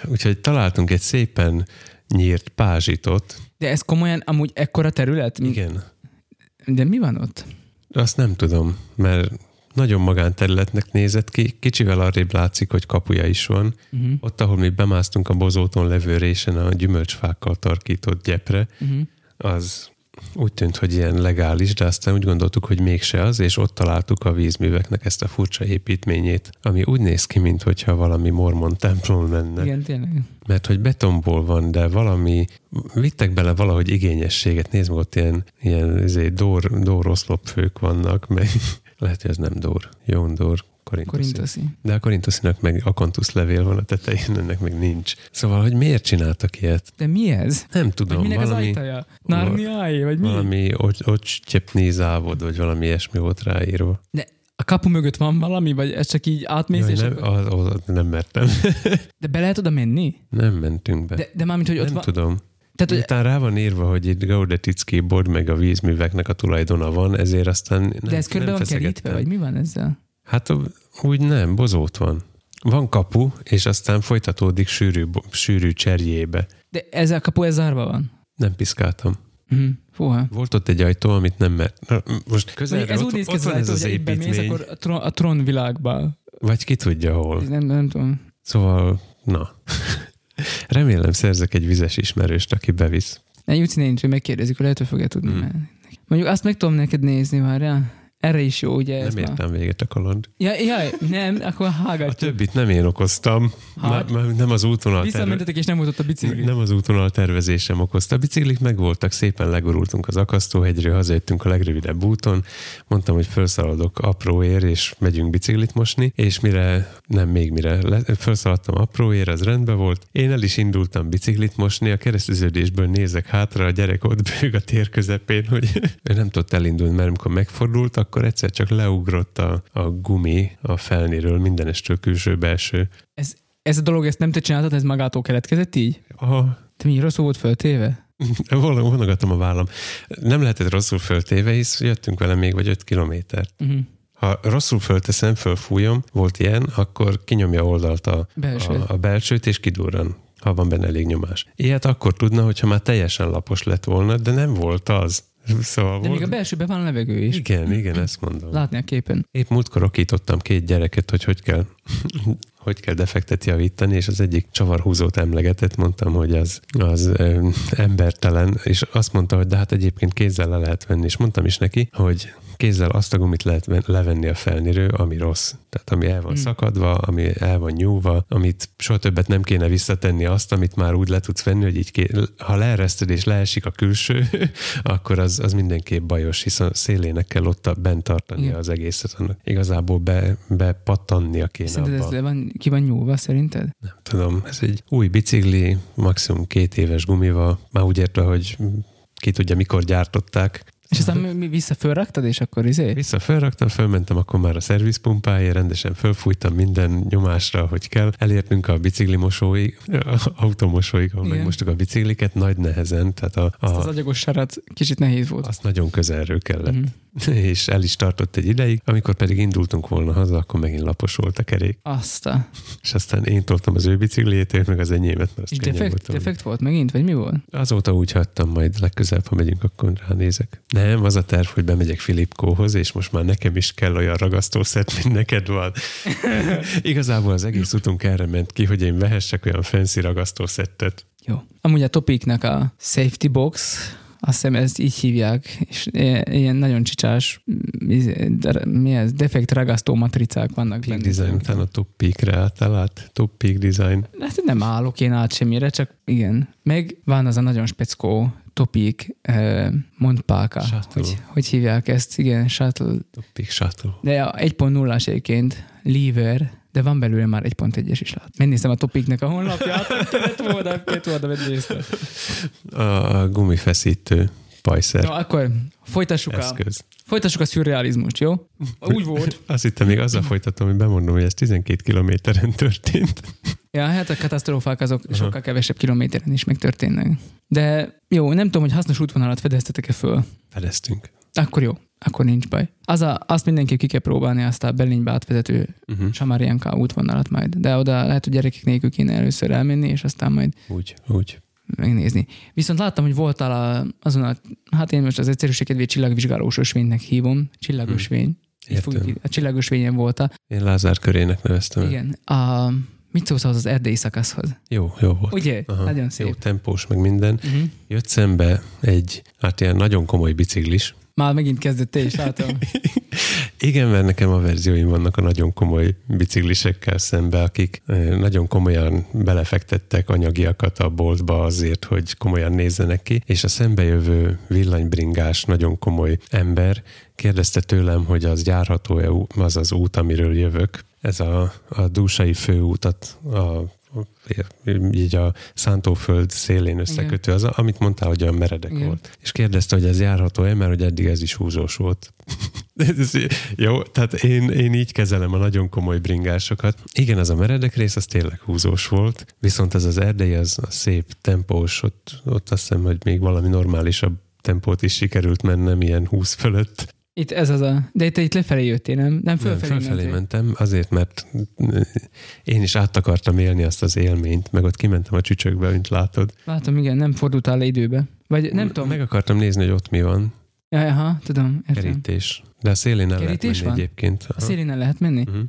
Úgyhogy találtunk egy szépen nyírt pázsitot. De ez komolyan amúgy ekkora terület? Igen. De mi van ott? Azt nem tudom, mert nagyon magánterületnek nézett ki, kicsivel arrébb látszik, hogy kapuja is van. Uh-huh. Ott, ahol mi bemásztunk a bozóton levő résen a gyümölcsfákkal tarkított gyepre, Uh-huh. az úgy tűnt, hogy ilyen legális, de aztán úgy gondoltuk, hogy mégse az, és ott találtuk a vízműveknek ezt a furcsa építményét, ami úgy néz ki, mintha valami mormon templom lenne. Igen, tényleg. Mert hogy betonból van, de valami, vittek bele valahogy igényességet. Nézd meg, ott ilyen, ilyen izé, dór, dóroszlopfők vannak, meg lehet, hogy ez nem dór. Jón dór, korintoszi. Korintoszi. De a korintoszinak meg akantusz levél van a tetején, ennek meg nincs. Szóval, hogy miért csináltak ilyet? De mi ez? Nem Vagy tudom, minek az valami, ajtaja? Narniáé, vagy mi? valami ocscsepni závod, vagy valami ilyesmi volt ráírva. De a kapu mögött van valami, vagy ez csak így átmész, Jaj, nem, az, az, nem mertem. De be lehet oda menni? nem mentünk be. De, de mármint, hogy ott nem van... tudom. Tehát, Miután rá van írva, hogy itt Gaudetický bod meg a vízműveknek a tulajdona van, ezért aztán nem, de ez körbe van kerítve, vagy mi van ezzel? Hát úgy nem, bozót van. Van kapu, és aztán folytatódik sűrű, sűrű cserjébe. De ez a kapu ez zárva van. Nem piszkáltam. Mhm. Fúha. Volt ott egy ajtó, amit nem mert... Na, Most közelre ez ott, úgy néz ki, ott van ez az mész, építmény, akkor a tron, a tron világba. vagy ki tudja hol. Nem, nem tudom. Szóval, na. Remélem szerzek egy vizes ismerőst, aki bevisz. Ne, Juci nincs, hogy megkérdezik, hogy lehet, hogy fogja tudni. Mm. Mondjuk azt meg tudom neked nézni már, ja? Erre is jó, ugye? ez Nem már- értem véget a kaland. Ja, ja, nem, akkor A hágatjuk. többit nem én okoztam. Hát? Már, már nem az útvonal. Visszamentetek, és nem volt ott a bicikli. Nem az útvonal tervezésem okozta. A biciklik megvoltak, szépen legurultunk az akasztóhegyről, hazajöttünk a legrövidebb úton. Mondtam, hogy felszaladok apróér, és megyünk biciklit mosni, és mire, nem még mire, le, felszaladtam apróér, az rendben volt. Én el is indultam biciklit mosni, a kereszteződésből nézek hátra, a gyerek ott bőg a tér közepén, hogy ő nem tudott elindulni, mert amikor megfordult, akkor egyszer csak leugrott a, a gumi a felnéről, mindenestől külső-belső. Ez, ez a dolog, ezt nem te csináltad, ez magától keletkezett így? Aha, Te mi rosszul volt föltéve? Vol- Vonogatom a vállam. Nem lehetett rosszul föltéve, hisz jöttünk vele még vagy 5 kilométert. Uh-huh. Ha rosszul fölteszem, fölfújom, volt ilyen, akkor kinyomja oldalt a, Belsőt. a, a belsőt, és kidurran, ha van benne elég nyomás. Ilyet akkor tudna, hogyha már teljesen lapos lett volna, de nem volt az. Szóval De volt... még a belsőben van levegő is. Igen, igen, ezt mondom. Látni a képen. Épp múltkor okítottam két gyereket, hogy hogy kell, hogy kell defektet javítani, és az egyik csavarhúzót emlegetett, mondtam, hogy az, az embertelen, és azt mondta, hogy de hát egyébként kézzel le lehet venni, és mondtam is neki, hogy kézzel azt a gumit lehet ven- levenni a felniről, ami rossz. Tehát ami el van Hmm. szakadva, ami el van nyúlva, amit soha többet nem kéne visszatenni azt, amit már úgy le tudsz venni, hogy így ké... ha leereszted és leesik a külső, akkor az, az mindenképp bajos, hiszen szélének kell ott bent tartani Igen. az egészet, annak igazából be, bepattannia kéne Szerinted abba. ez le van, ki van nyúlva, szerinted? Nem tudom, ez egy új bicikli, maximum két éves gumival, már úgy értve, hogy ki tudja, mikor gyártották. És aztán mi- vissza fölraktad, és akkor izé? Vissza felraktam, fölmentem akkor már a szervizpumpáért, rendesen fölfújtam minden nyomásra, hogy kell. Elértünk a bicikli mosóig, automosóig, ahol megmostuk a bicikliket, nagy nehezen, tehát a, Azt az a, agyagos sarat kicsit nehéz volt. azt nagyon közelről kellett. Mhm. És el is tartott egy ideig, amikor pedig indultunk volna haza, akkor megint lapos volt a kerék. Azt. És aztán én toltam az ő bicikliét, ő meg az enyémet, mert És defekt, volt tolni. defekt volt megint, vagy mi volt? Azóta úgy hagytam, majd legközelebb, ha megyünk, akkor ránézek. Nem, az a terv, hogy bemegyek Filipkóhoz, és most már nekem is kell olyan ragasztószett, mint neked van. Igazából az egész utunk erre ment ki, hogy én vehessek olyan fancy ragasztószettet. Jó. Amúgy a Topiknak a safety box, azt hiszem ezt így hívják, és ilyen nagyon csicsás, izé, mi ez, defekt ragasztó matricák vannak Peak benne. design, utána top peakre álltál át, top peak design. Hát nem állok én át semmire, csak igen. Meg van az a nagyon speckó Topik eh, Montpáka. Hogy, hogy hívják ezt? Igen, shuttle. Top peak shuttle. De a 1.0-as egyébként lever, de van belőle már 1.1-es is lát. Megnéztem a Topiknek a honlapját, kellett volna, kellett volna észre. A, a gumifeszítő pajszer No, akkor folytassuk a, eszköz. folytassuk a szürrealizmust, jó? Úgy volt. Azt hittem még azzal folytatom, hogy bemondom, hogy ez 12 kilométeren történt. Ja, hát a katasztrófák azok sokkal kevesebb kilométeren is megtörténnek. De jó, nem tudom, hogy hasznos útvonalat fedeztetek-e föl. Fedeztünk. Akkor jó, akkor nincs baj. Az a, azt mindenképp ki kell próbálni, azt a Berlinbe átvezető Uh-huh. Samarianka útvonalat majd. De oda lehet, hogy gyerekek nélkül kéne először elmenni, és aztán majd Úgy, úgy. megnézni. Viszont láttam, hogy voltál a, azon a, hát én most az egyszerűség kedvéért csillagvizsgálós ösvénynek hívom, csillagösvény. Így Értem. fogjuk- A csillagösvényen voltál. Én Lázár körének neveztem. Igen. A, mit szólsz ahhoz az erdélyi szakaszhoz? Jó, jó volt. Ugye? Aha, Nagyon Jó, szép. tempós, meg minden. Uh-huh. Jött szembe egy, hát ilyen nagyon komoly biciklis. Már megint kezdett te is, látom. Igen, mert nekem a verzióim vannak a nagyon komoly biciklisekkel szembe, akik eh, nagyon komolyan belefektettek anyagiakat a boltba azért, hogy komolyan nézzenek ki, és a szembejövő villanybringás, nagyon komoly ember kérdezte tőlem, hogy az járható-e az az út, amiről jövök. Ez a, a Dúsai főútat, a így a szántóföld szélén összekötő, az, amit mondtál, hogy olyan meredek Igen. volt. És kérdezte, hogy ez járható-e, mert hogy eddig ez is húzós volt. Ez- Jó, tehát én, én így kezelem a nagyon komoly bringásokat. Igen, az a meredek rész, az tényleg húzós volt, viszont ez az erdei, az a szép tempós, ott, ott azt hiszem, hogy még valami normálisabb tempót is sikerült mennem, ilyen 20 fölött. Itt ez az a... De te itt lefelé jöttél, nem? Nem, Nem, fölfelé, fölfelé mentél. mentem, azért, mert én is át akartam élni azt az élményt, meg ott kimentem a csücsökbe, mint látod. Látom, igen, nem fordultál le időbe. Vagy nem tudom. Meg akartam nézni, hogy ott mi van. Aha, tudom. Értem. Kerítés. De a szélén el lehet menni van? egyébként. A szélén el lehet menni? Uh-huh.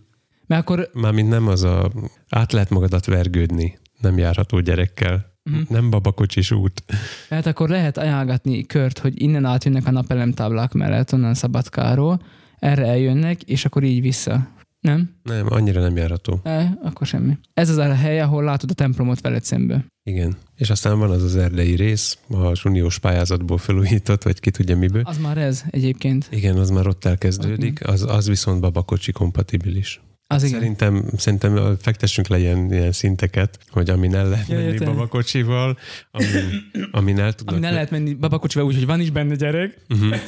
Mert akkor Mármint nem az a... Át lehet magadat vergődni. Nem járható gyerekkel. Mhm. Nem babakocsis út. Hát akkor lehet ajánlgatni kört, hogy innen átjönnek a napelemtáblák mellett, onnan Szabadkáról, erre eljönnek, és akkor így vissza. Nem? Nem, annyira nem járható. E, akkor semmi. Ez az a hely, ahol látod a templomot veled szembe. Igen. És aztán van az az erdei rész, a uniós pályázatból felújított, vagy ki tudja miből. Az már ez egyébként. Igen, az már ott elkezdődik, az, az viszont babakocsi kompatibilis. Az igen. Szerintem, szerintem fektessünk le ilyen, ilyen szinteket, hogy amin el lehet Ja, menni értem. babakocsival, amin, amin el tudnak... Ami ne lehet menni babakocsival úgy, hogy van is benne gyerek. Uh-huh.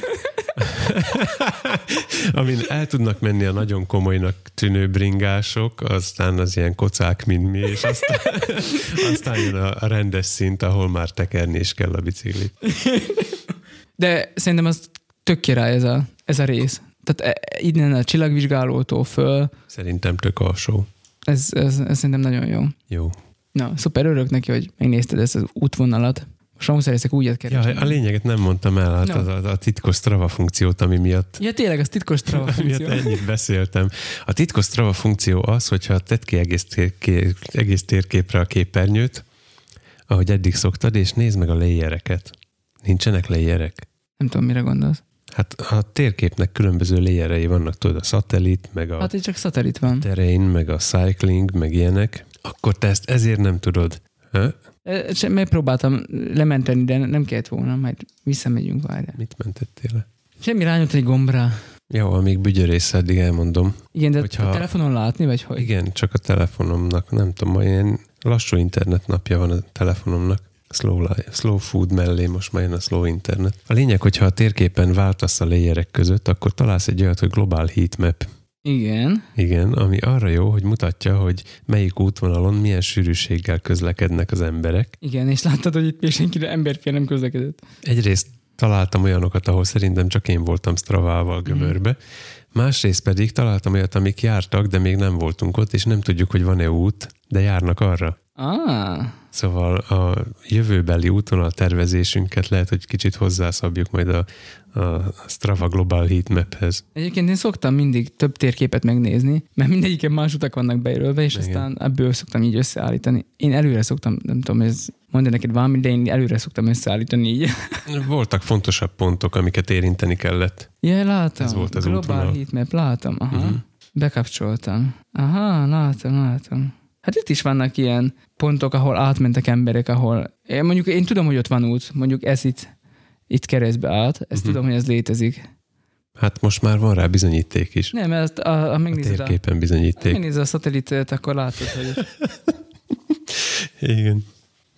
amin el tudnak menni a nagyon komolynak tűnő bringások, aztán az ilyen kocák, mint mi, és aztán, aztán jön a, a rendes szint, ahol már tekerni is kell a biciklit. De szerintem az tök király ez a, ez a rész. Tehát e- innen a csillagvizsgálótól föl, Szerintem tök alsó. ez, ez, ez szerintem nagyon jó. Jó. Na, szuper, örülök neki, hogy megnézted ezt az útvonalat. Most amúgy szeretnék újat Ja, keresni. a lényeget nem mondtam el, hát No. az a, a titkos Strava funkciót, ami miatt Ja, tényleg, az titkos Strava Miatt funkció. ennyit beszéltem. A titkos Strava funkció az, hogyha tedd ki egész, térké, egész térképre a képernyőt, ahogy eddig szoktad, és nézd meg a layereket. Nincsenek layerek? Nem tudom, mire gondolsz. Hát a térképnek különböző layerei vannak, tudod, a szatellit, meg a Hát itt csak szatellit van. terrain, meg a cycling, meg ilyenek. Akkor te ezt ezért nem tudod. Ha? E, se- Megpróbáltam lementeni, de nem kellett volna, majd visszamegyünk, várjál. Mit mentettél le? Semmi rányomta egy gombra. Jó, amíg bügyörész, addig elmondom. Igen, de Hogyha- a telefonon látni, vagy hogy? Igen, csak a telefonomnak, nem tudom, majd ilyen lassú internet napja van a telefonomnak. Slow, life, slow food mellé most már jön a slow internet. A lényeg, hogyha a térképen váltasz a layerek között, akkor találsz egy olyat, hogy global heatmap. Igen. Igen, ami arra jó, hogy mutatja, hogy melyik útvonalon milyen sűrűséggel közlekednek az emberek. Igen, és láttad, hogy itt még senkire emberfél nem közlekedett. Egyrészt találtam olyanokat, ahol szerintem csak én voltam Stravával gömörbe, másrészt pedig találtam olyat, amik jártak, de még nem voltunk ott, és nem tudjuk, hogy van-e út, de járnak arra. Ah, Szóval a jövőbeli útvonal tervezésünket lehet, hogy kicsit hozzászabjuk majd a, a Strava Global Heatmaphez. Egyébként én szoktam mindig több térképet megnézni, mert mindegyiken más utak vannak bejelölve, és Igen. aztán ebből szoktam így összeállítani. Én előre szoktam, nem tudom, ez mondja neked valami, de én előre szoktam összeállítani így. Voltak fontosabb pontok, amiket érinteni kellett. Ja, látom. Ez volt az Global útvonal. Heatmap, látom. Aha. Uh-huh. Bekapcsoltam. Aha, látom, látom. Hát itt is vannak ilyen pontok, ahol átmentek emberek, ahol... Én mondjuk én tudom, hogy ott van út, mondjuk ez itt, itt keresztbe át, ezt uh-huh. tudom, hogy ez létezik. Hát most már van rá bizonyíték is. Nem, mert a, a, a A megnézed a, térképen bizonyíték. megnézed a szatelitet, akkor látod, hogy Igen.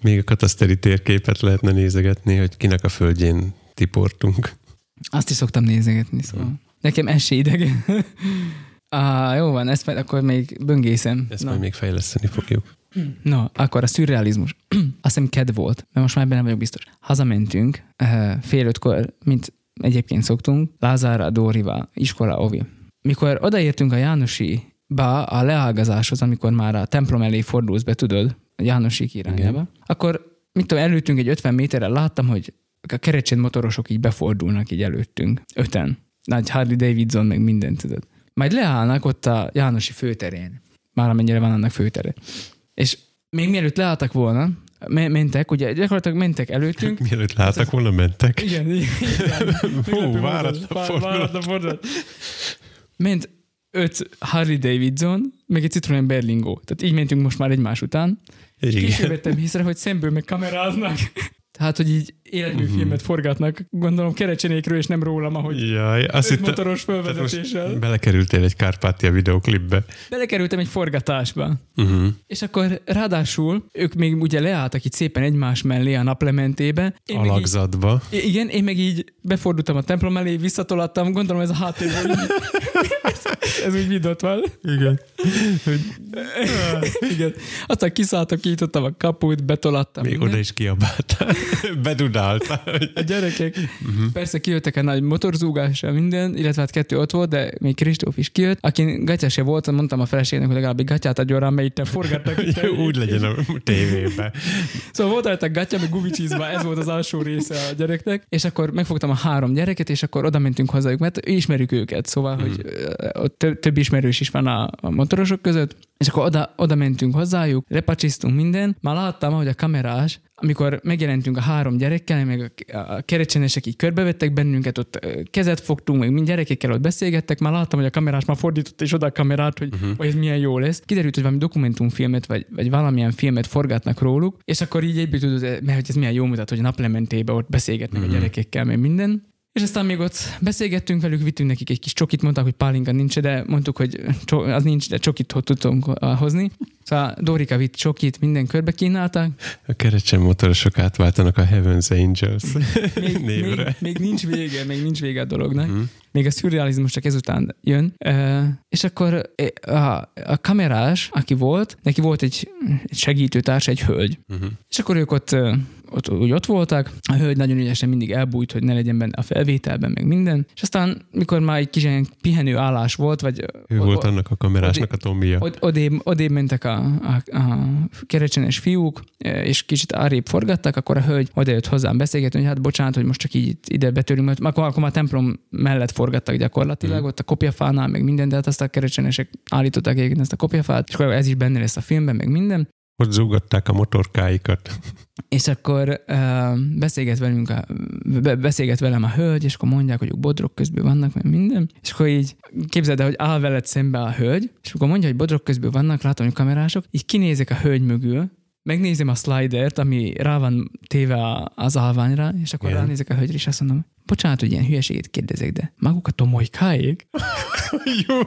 Még a kataszteri térképet lehetne nézegetni, hogy kinek a földjén tiportunk. azt is szoktam nézegetni, szóval. Mhm. Nekem ez se idegen. Ah, jó van, ezt akkor még böngészem. Ezt Na. majd még fejleszteni fogjuk. No, akkor a szürrealizmus. Azt hiszem ked volt, de most már benne vagyok biztos. Hazamentünk eh, fél ötkor, mint egyébként szoktunk, Lázárra, Dórival, iskola, Ovi. Mikor odaértünk a Jánosi ba a leágazáshoz, amikor már a templom elé fordulsz be, tudod, a Jánosi irányába, Igen. akkor mit tudom, előttünk egy 50 méterrel láttam, hogy a kerecsén motorosok így befordulnak így előttünk. Öten. Nagy Harley Davidson, meg mindent, tudod. Majd leállnak ott a Jánosi főterén. Már amennyire van annak főtere. És még mielőtt leálltak volna, me- mentek, ugye gyakorlatilag mentek előttünk. Mielőtt láttak volna, mentek. Igen, igen. Hú, váratlan fordulat. Ment öt Harley Davidson, meg egy Citroen Berlingo. Tehát így mentünk most már egymás után. És később Igen. vettem észre, hogy szemből meg kameráznak. Tehát, hogy így életműfilmet forgatnak, gondolom kerecsenékről, és nem rólam, ahogy Jaj, azt hittem, motoros fölvezetéssel. belekerültél egy Kárpátia videoklipbe. Belekerültem egy forgatásba. Uh-huh. És akkor ráadásul ők még ugye leálltak itt szépen egymás mellé a naplementébe. Én így, Alakzatba. I- igen, én meg így befordultam a templom elé, visszatolattam, gondolom ez a háttérben így, ez, ez úgy vidott van. Igen. Igen. Aztán kiszálltam, kinyitottam a kaput, betolattam. Még mindent. oda is kiabáltál. Bedudáltál álltál. A gyerekek uh-huh. persze kijöttek egy nagy motorzúgással minden, illetve hát kettő ott volt, de még Kristóf is kijött. Aki gatyáse volt, mondtam a feleségnek, hogy legalább egy gatyát adjon rá, mert itt forgattak. Úgy legyen a tévében. Szóval volt rajta gatya, meg gumicsizma, ez volt az alsó része a gyereknek, és akkor megfogtam a három gyereket, és akkor oda mentünk hozzájuk, mert ismerjük őket, szóval, hmm. hogy ott több ismerős is van a, a motorosok között, és akkor oda, oda mentünk hozzájuk, repacsisztunk minden, már láttam, hogy a kamerás amikor megjelentünk a három gyerekkel, meg a kerecsenesek így körbevettek bennünket, ott kezet fogtunk, meg mind gyerekekkel ott beszélgettek, már láttam, hogy a kamerás már fordított és oda a kamerát, hogy, uh-huh. hogy ez milyen jó lesz. Kiderült, hogy valami dokumentumfilmet, vagy, vagy valamilyen filmet forgatnak róluk, és akkor így egyből tudod, mert hogy ez milyen jó mutat, hogy a naplementébe ott beszélgetnek uh-huh. a gyerekekkel, meg minden. És aztán még ott beszélgettünk velük, vittünk nekik egy kis csokit, mondták, hogy pálinka nincs, de mondtuk, hogy az nincs, de csokit tudtunk hozni. Szóval Dorika vitt csokit, minden körbe kínálták. A kerecsen motorosok átváltanak a Heaven's Angels még, névre. Még, még, nincs vége, még nincs vége a dolognak. Uh-huh. Még a szürrealizmus csak ezután jön. Uh, és akkor a, a kamerás, aki volt, neki volt egy, egy segítőtárs, egy hölgy. Uh-huh. És akkor ők ott ott, úgy ott voltak, a hölgy nagyon ügyesen mindig elbújt, hogy ne legyen benne a felvételben, meg minden. És aztán, mikor már egy kis ilyen pihenő állás volt, vagy... Ő o, volt annak a kamerásnak odé, a tombia. Od, odébb, odébb mentek a, a, a kerecsenes fiúk, és kicsit arrébb forgattak, akkor a hölgy odajött hozzám beszélgetni, hogy hát bocsánat, hogy most csak így ide betörünk, mert akkor, akkor már a templom mellett forgattak gyakorlatilag, hmm. ott a kopjafánál, meg minden, de hát azt a kerecsenesek állították ezt a kopjafát, és akkor ez is benne lesz a filmben, meg minden. Ott zúgatták a motorkáikat. És akkor uh, beszélget, velünk a, beszélget velem a hölgy, és akkor mondják, hogy ők bodrok közben vannak, meg minden. És akkor így képzeld el, hogy áll veled szembe a hölgy, és akkor mondja, hogy bodrok közben vannak, látom, hogy kamerások, így kinézek a hölgy mögül, megnézem a slidert, ami rá van téve az állványra, és akkor Igen. ránézek a hölgyre, és azt mondom, bocsánat, hogy ilyen hülyeséget kérdezek, de maguk a tomolykáig? Jó.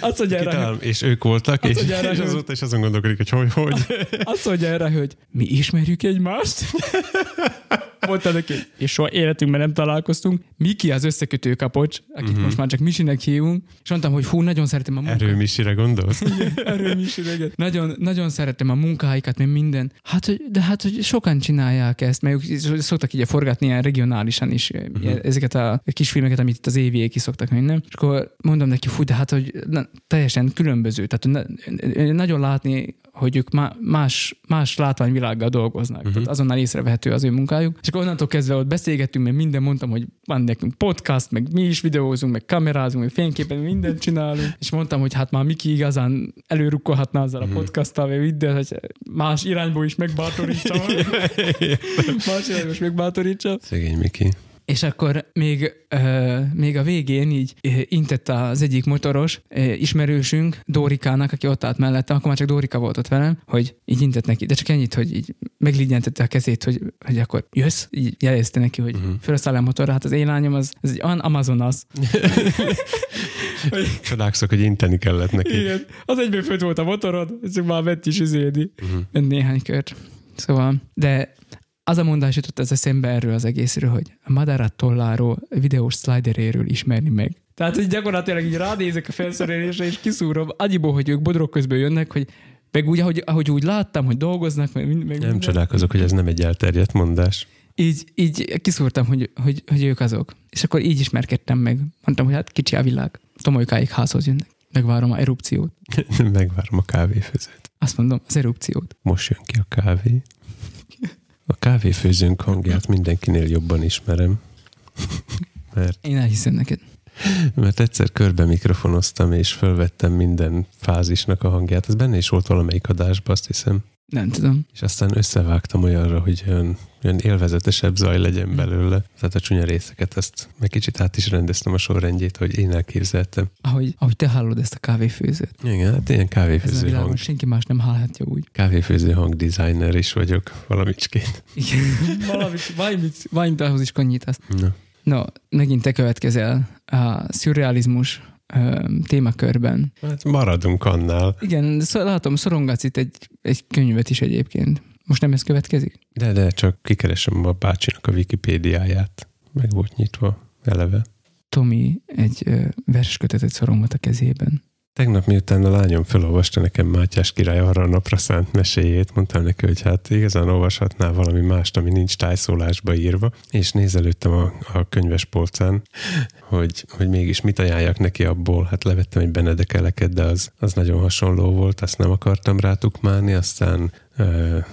Azt mondja erre, és ők voltak, és, erre, és azóta is azon gondolkodik, hogy hogy, hogy. Azt mondja erre, hogy mi ismerjük egymást? Mondta neki, és soha életünkben nem találkoztunk. Miki az összekötő kapocs, akit uh-huh. most már csak Misinek hívunk, és mondtam, hogy hú, nagyon szeretem a munkát. Erő Misire gondolsz? Erő Misire, nagyon, nagyon szeretem a munkáikat, mert minden. Hát, hogy, de hát, hogy sokan csinálják ezt, mert ők szoktak így forgatni ilyen regionálisan is uh-huh. ezeket a kis filmeket, amit itt az éviek ki szoktak nem? És akkor mondom neki, fú, de hát, hogy na, teljesen különböző. Tehát na, nagyon látni hogy ők más, más látványvilággal dolgoznak. Uh-huh. Tehát azonnal észrevehető az ő munkájuk. És akkor onnantól kezdve ott beszélgettünk, mert minden mondtam, hogy van nekünk podcast, meg mi is videózunk, meg kamerázunk, meg fényképen mindent csinálunk. És mondtam, hogy hát már Miki igazán előrukkolhatna azzal a mhm. podcasttal, vagy minden, hogy más irányból is megbátorítsa. más irányból is megbátorítsa. Szegény Miki. És akkor még, még a végén így intett az egyik motoros uh, ismerősünk Dórikának, aki ott állt mellettem, akkor már csak Dórika volt ott velem, hogy így intett neki, de csak ennyit, hogy így megligyenítette a kezét, hogy, hogy akkor jössz, így jelezte neki, hogy uh-huh. felszáll a motorra, hát az én lányom az, az egy Amazonas. Csodálkozok, hogy inteni kellett neki. Igen, az egyben fönt volt a motorod, ez már vett is üzédi. Uh-huh. Néhány kört. Szóval, de az a mondás jutott az eszembe erről az egészről, hogy a Madara tolláról, videós slideréről ismerni meg. Tehát, hogy gyakorlatilag így ránézek a felszerelésre, és kiszúrom annyiból, hogy ők bodrok közben jönnek, hogy meg úgy, ahogy, ahogy úgy láttam, hogy dolgoznak, meg, meg Nem minden. csodálkozok, hogy ez nem egy elterjedt mondás. Így, így kiszúrtam, hogy, hogy, hogy ők azok. És akkor így ismerkedtem meg. Mondtam, hogy hát kicsi a világ. Tomolykáig házhoz jönnek. Megvárom a erupciót. Megvárom a kávéfőzőt. Azt mondom, az erupciót. Most jön ki a kávé. A kávéfőzőnk hangját mindenkinél jobban ismerem. Mert, Én elhiszem neked. Mert egyszer körbe mikrofonoztam, és felvettem minden fázisnak a hangját. Ez benne is volt valamelyik adásban, azt hiszem. Nem tudom. És aztán összevágtam olyanra, hogy olyan, olyan élvezetesebb zaj legyen belőle. Tehát a csúnya részeket, ezt meg kicsit át is rendeztem a sorrendjét, hogy én elképzeltem. Ahogy, ahogy te hallod ezt a kávéfőzőt. Igen, hát ilyen kávéfőző hang. Senki más nem hallhatja úgy. Kávéfőző hang designer is vagyok, valamicskét. Igen, valamit, valamit, valamit ahhoz is konyítasz. Na. No, megint te következel a szürrealizmus témakörben. Hát maradunk annál. Igen, látom, szorongatsz itt egy, egy könyvet is egyébként. Most nem ez következik? De, de, csak kikeresem a bácsinak a Wikipédiáját. Meg volt nyitva eleve. Tomi egy verskötetet szorongat a kezében. Tegnap miután a lányom felolvasta nekem Mátyás király arra a napra szánt meséjét, mondtam neki, hogy hát igazán olvashatnál valami mást, ami nincs tájszólásba írva, és nézelődtem a, a könyves polcán, hogy, hogy mégis mit ajánljak neki abból. Hát levettem egy benedekeleket, de az, az nagyon hasonló volt, azt nem akartam rátukmálni, aztán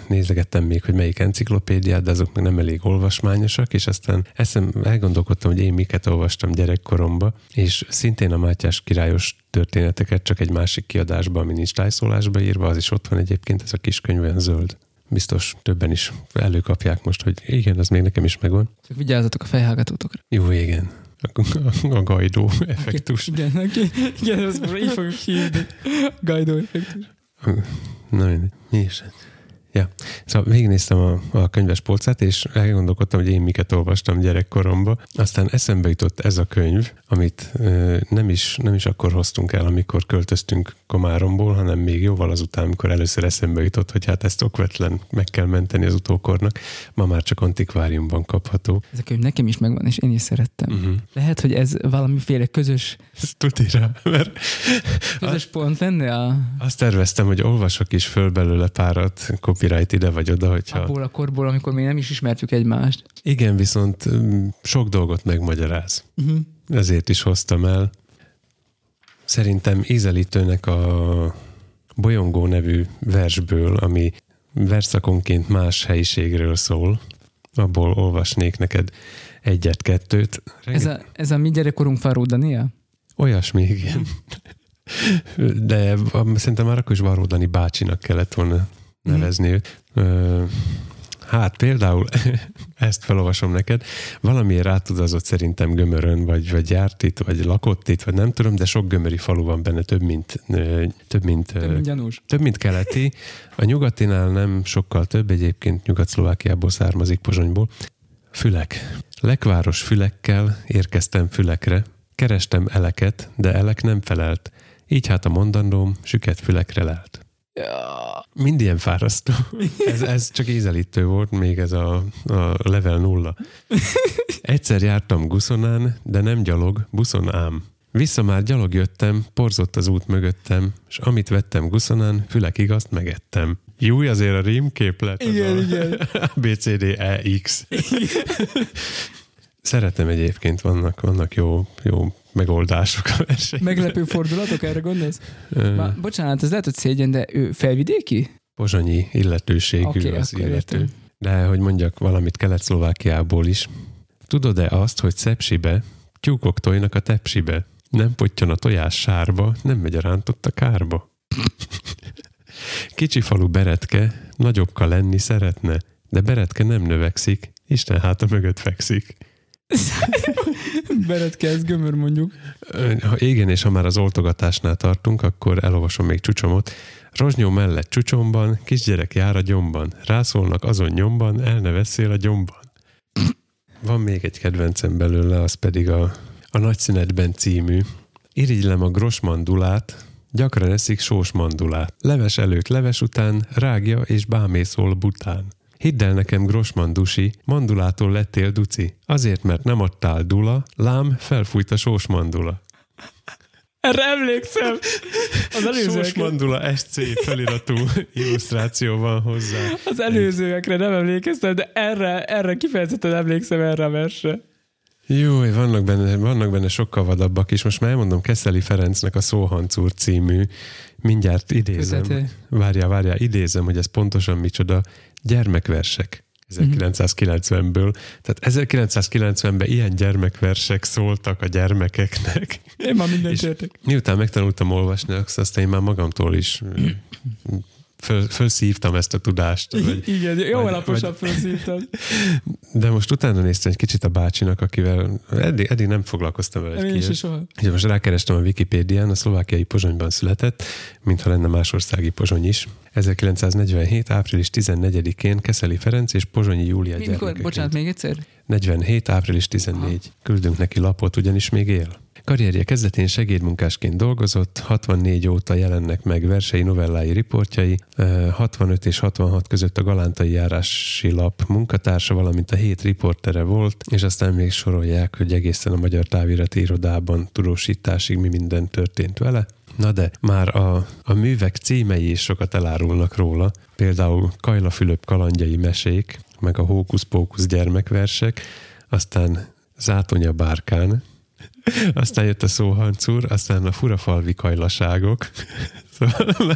nézegettem még, hogy melyik enciklopédiát, de azok meg nem elég olvasmányosak, és aztán eszem, elgondolkodtam, hogy én miket olvastam gyerekkoromba, és szintén a Mátyás királyos történeteket, csak egy másik kiadásban, ami nincs tájszólásba írva, az is ott van egyébként, ez a kis könyv olyan zöld. Biztos többen is előkapják most, hogy igen, az még nekem is megvan. Csak vigyázzatok a fejhallgatótokra. Jó, igen. A, a, a gajdó effektus. Okay, igen, okay. igen, ezt így fogjuk hívni. Gajdó effektus. Na mindegy. Mi is? Ja, szóval végignéztem a, a könyves polcát, és elgondolkodtam, hogy én miket olvastam gyerekkoromban. Aztán eszembe jutott ez a könyv, amit ö, nem, is, nem is akkor hoztunk el, amikor költöztünk Komáromból, hanem még jóval azután, amikor először eszembe jutott, hogy hát ezt okvetlen meg kell menteni az utókornak. Ma már csak antikváriumban kapható. Ez a könyv nekem is megvan, és én is szerettem. Uh-huh. Lehet, hogy ez valamiféle közös... Ez rá, mert... Közös pont lenne a... Azt terveztem, hogy olvasok is föl belőle párat, copyright ide vagy oda, hogyha... Abból a korból, amikor még nem is ismertük egymást. Igen, viszont sok dolgot megmagyaráz. Uh-huh. Ezért is hoztam el. Szerintem ízelítőnek a Bolyongó nevű versből, ami verszakonként más helyiségről szól, abból olvasnék neked egyet-kettőt. Ez a, ez a mi gyerekkorunk Faró Daniel? Olyasmi, igen. De szerintem már akkor is Varó Dani bácsinak kellett volna nevezni. Mm. Hát például, ezt felolvasom neked, valamiért rátudazott szerintem Gömörön, vagy, vagy járt itt, vagy lakott itt, vagy nem tudom, de sok gömöri falu van benne, több, mint több, mint, több, mint, gyanús. több, mint keleti. A nyugatinál nem sokkal több, egyébként Nyugat-Szlovákiából származik Pozsonyból. Fülek. Lekváros fülekkel érkeztem fülekre, kerestem eleket, de elek nem felelt. Így hát a mondandóm süket fülekre lelt. Ja. Mind ilyen fárasztó. Ez, ez csak ízelítő volt, még ez a, a level nulla. Egyszer jártam Guszonán, de nem gyalog, buszon ám. Vissza már gyalog jöttem, porzott az út mögöttem, és amit vettem Guszonán, fülekig azt megettem. Jó, azért a rímképlet. Igen, a igen. B, C, D, E, X. Szeretem egyébként, vannak, vannak jó, jó megoldások a versenyben. Meglepő fordulatok, erre gondolsz? Már, bocsánat, ez lehet, hogy szégyen, de ő felvidéki? Pozsonyi illetőségű Oké, az illető. értem. De hogy mondjak valamit Kelet-Szlovákiából is. Tudod-e azt, hogy Szepsibe tyúkok tojnak a tepsibe? Nem potyan a tojás sárba, nem megy a rántott a kárba. Kicsi falu Beretke nagyobbka lenni szeretne, de Beretke nem növekszik, Isten háta mögött fekszik. Beretke, ez gömör mondjuk. Ha igen, és ha már az oltogatásnál tartunk, akkor elolvasom még csúcsomot. Rozsnyó mellett csúcsomban, kisgyerek jár a gyomban. Rászólnak azon nyomban, el ne veszél a gyomban. Van még egy kedvencem belőle, az pedig a, a Nagy szünetben című. Irigylem a gros mandulát, gyakran eszik sós mandulát. Leves előtt, leves után, rágja és bámészol bután. Hidd el nekem, Grossman Dusi, mandulától lettél duci. Azért, mert nem adtál dula, lám, felfújt a sós mandula. Erre emlékszem. Az Sós előzőekre, mandula SC feliratú illusztráció van hozzá. az előzőekre nem emlékeztem, de erre, erre kifejezetten emlékszem erre a versre. Jó, vannak benne, vannak benne sokkal vadabbak is. Most már elmondom Keszeli Ferencnek a Szóhancúr című, mindjárt idézem. Kötete. Várjál, várjál, idézem, hogy ez pontosan micsoda. Gyermekversek. 1990-ből. Tehát 1990-ben ilyen gyermekversek szóltak a gyermekeknek. Én már mindent értek. miután megtanultam olvasni, aztán én már magamtól is föl, fölszívtam ezt a tudást. Vagy, Igen, jó vagy- alaposan felszívtad. de most utána néztem egy kicsit a bácsinak, akivel eddig, eddig nem foglalkoztam vele. Én is soha. Ugye most rákerestem a Wikipédián, a szlovákiai Pozsonyban született, mintha lenne másországi Pozsony is. 1947. április 14-én Keszeli Ferenc és Pozsonyi Júlia Mi, mikor, bocsánat, még egyszer? 47. április 14. Küldünk neki lapot, ugyanis még él. Karrierje kezdetén segédmunkásként dolgozott, 64 óta jelennek meg versei, novellái, riportjai, eh, 65 és 66 között a Galántai járási lap munkatársa, valamint a hét riportere volt, és aztán még sorolják, hogy egészen a Magyar Távirati Irodában tudósításig mi minden történt vele. Na de már a, a művek címei is sokat elárulnak róla, például Kajla Fülöp kalandjai mesék, meg a Hókusz-Pókusz gyermekversek, aztán Zátonya Bárkán, aztán jött a szóhancúr, aztán a furafalvi kajlaságok, szóval,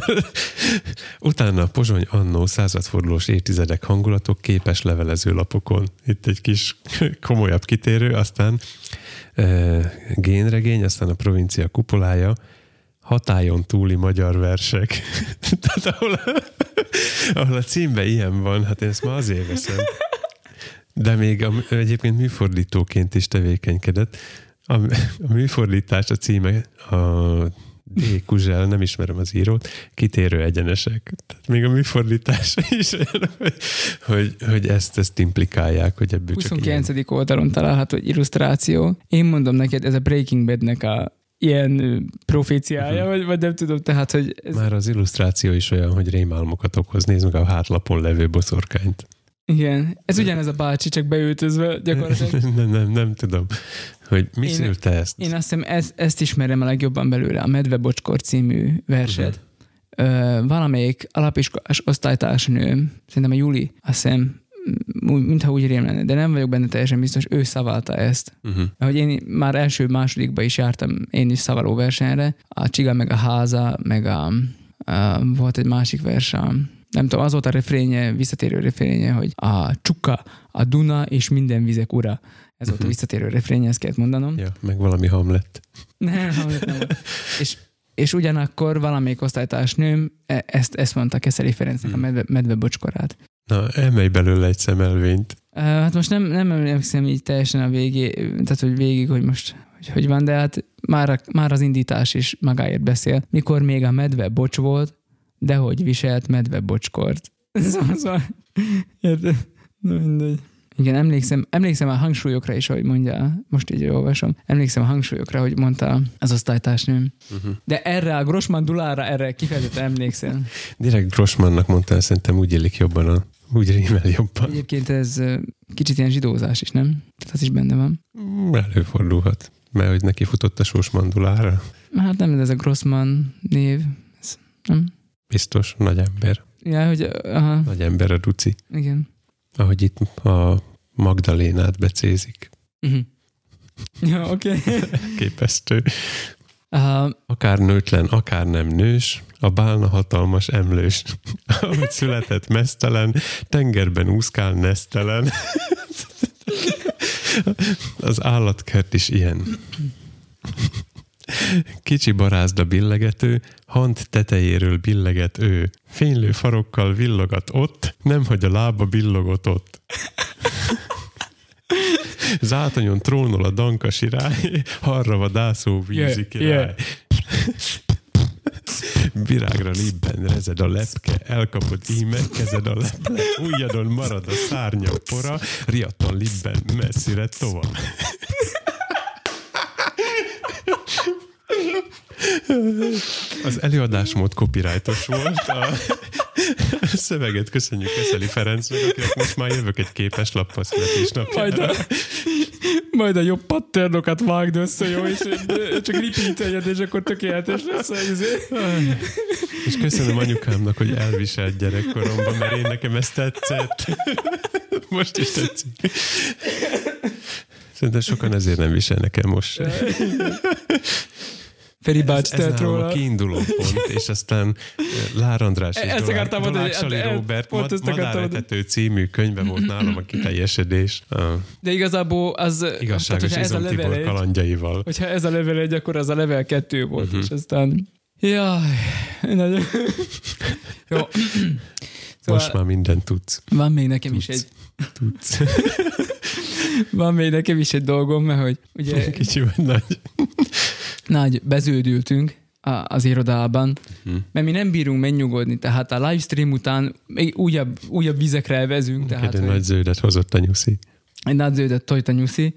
utána a Pozsony Annó századfordulós évtizedek hangulatok képes levelező lapokon. Itt egy kis komolyabb kitérő, aztán e, génregény, aztán a provincia kupolája, hatájon túli magyar versek. Tehát ahol, ahol a címben ilyen van, hát én ezt már azért veszem. De még a, egyébként műfordítóként is tevékenykedett. A, a műfordítás a címe a D. Kuzsel, nem ismerem az írót, kitérő egyenesek. Tehát még a műfordítás is olyan, hogy, hogy, hogy ezt, ezt implikálják, hogy ebből 29. Csak oldalon található egy illusztráció. Én mondom neked, ez a Breaking Badnek a ilyen proféciája, uh-huh. vagy, vagy nem tudom, tehát, hogy... Ez... Már az illusztráció is olyan, hogy rémálmokat okoz. Nézd meg a hátlapon levő boszorkányt. Igen, ez ugyanez a bácsi, csak beültözve gyakorlatilag. nem, nem, nem tudom, hogy mi szülte ezt. Én azt hiszem, ez, ezt ismerem a legjobban belőle, a Medve Bocskor című verset. Uh-huh. Ö, valamelyik alapiskolás osztálytársnő, szerintem a Juli, azt hiszem, mintha úgy rém lenne, de nem vagyok benne teljesen biztos, ő szavalta ezt. Uh-huh. Hogy én már első másodikba is jártam én is szavaló versenyre, a Csiga meg a háza, meg a, a volt egy másik vers, nem tudom, az volt a refrénye, visszatérő refrénye, hogy a Csuka, a Duna és minden vizek ura. Ez volt a mhm. visszatérő refrénye, ezt kellett mondanom. Ja, meg valami Hamlet. Nem, Hamlet nem és, és ugyanakkor valamelyik osztálytársnőm e, ezt, ezt mondta Keszeli Ferencnek uh-huh. a medve, medve bocskorát. Na, emelj belőle egy szemelvényt. Uh, hát most nem, nem emlékszem így teljesen a végé, tehát hogy végig, hogy most hogy, hogy van, de hát már, már az indítás is magáért beszél. Mikor még a medve bocs volt, de hogy viselt medve bocskort. szóval, szóval érted? Na mindegy. Igen, emlékszem, emlékszem a hangsúlyokra is, ahogy mondja, most így olvasom, emlékszem a hangsúlyokra, hogy mondta az osztálytársnőm. Uh-huh. De erre a Grossman dulára, erre kifejezetten emlékszem. Direkt Grossmannak mondta, szerintem úgy élik jobban a úgy rímel jobban. Egyébként ez kicsit ilyen zsidózás is, nem? Tehát az is benne van. Előfordulhat. Mert hogy neki futott a sós mandulára. Hát nem, ez a Grossman név. Ez, nem? Biztos, nagy ember. Ja, hogy... Aha. Nagy ember a duci. Igen. Ahogy itt a Magdalénát becézik. Uh-huh. Ja, oké. Okay. Képesztő. Uh, akár nőtlen, akár nem nős, a bálna hatalmas emlős. Ahogy született mesztelen, tengerben úszkál nesztelen. Az állatkert is ilyen. Kicsi barázda billegető, hant tetejéről billeget ő. Fénylő farokkal villogat ott, nem hogy a lába billogott ott. Zátonyon trónol a danka sirály, harra vadászó vízi király. Yeah, yeah. Virágra libben rezed a lepke, elkapod íme, kezed a leple, ujjadon marad a szárnya pora, riadtan libben messzire tovább. Az előadásmód copyrightos volt. A szöveget köszönjük Eszeli Ferencnek, akinek most már jövök egy képes lappal születésnapjára. Majd a, majd a jobb patternokat vágd össze, jó, és csak repeat és akkor tökéletes lesz. Izé. És köszönöm anyukámnak, hogy elviselt gyerekkoromban, mert én nekem ezt tetszett. Most is tetszik. Szerintem sokan ezért nem viselnek el most Feri bácsi ez, ez róla. a kiinduló pont, és aztán Lár András és Ezt akartam mondani, Sali hát, Robert mad, Madáretető című könyve volt nálam a kiteljesedés. De igazából az... Igazságos tehát, Izom Tibor egy, kalandjaival. Hogyha ez a level egy, akkor az a level kettő volt, uh-huh. és aztán... Jaj, nagyon... Jó. Szóval Most már mindent tudsz. Van még nekem tudsz. is egy... Tudsz. van még nekem is egy dolgom, mert hogy ugye... Kicsi vagy nagy nagy beződültünk az irodában, hmm. mert mi nem bírunk megnyugodni, tehát a livestream után még újabb, újabb vizekre vezünk. Tehát, egy nagy zöldet hozott a nyuszi. Egy nagy zöldet tojt a nyuszi.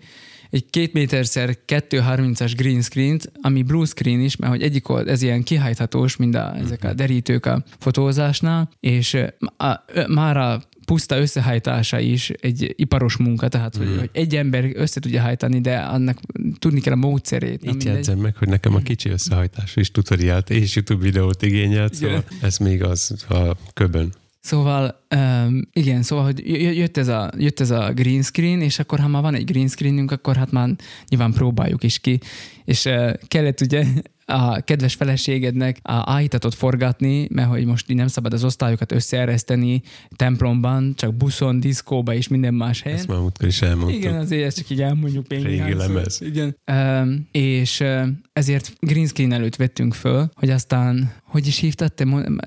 Egy két méterszer 230-as green screen ami blue screen is, mert hogy egyik old, ez ilyen kihajthatós, mint a, ezek a mhm. derítők a fotózásnál, és a, a, már a puszta összehajtása is egy iparos munka, tehát hogy, Mm. hogy egy ember össze tudja hajtani, de annak tudni kell a módszerét. Itt jegyzem meg, hogy nekem a kicsi összehajtás is tutoriált és YouTube videót igényelt, Igen. szóval ez még az a köbön. Szóval, um, igen, szóval, hogy jö- jött ez, a, jött ez a green screen, és akkor ha már van egy green screenünk, akkor hát már nyilván próbáljuk is ki, és uh, kellett ugye a kedves feleségednek a áhítatot forgatni, mert hogy most nem szabad az osztályokat összeereszteni templomban, csak buszon, diszkóba és minden más helyen. Ezt már múltkor is elmondtuk. Igen, azért ezt csak így elmondjuk még Régi lemez. Igen. Um, és ezért green screen előtt vettünk föl, hogy aztán, hogy is hívtad te?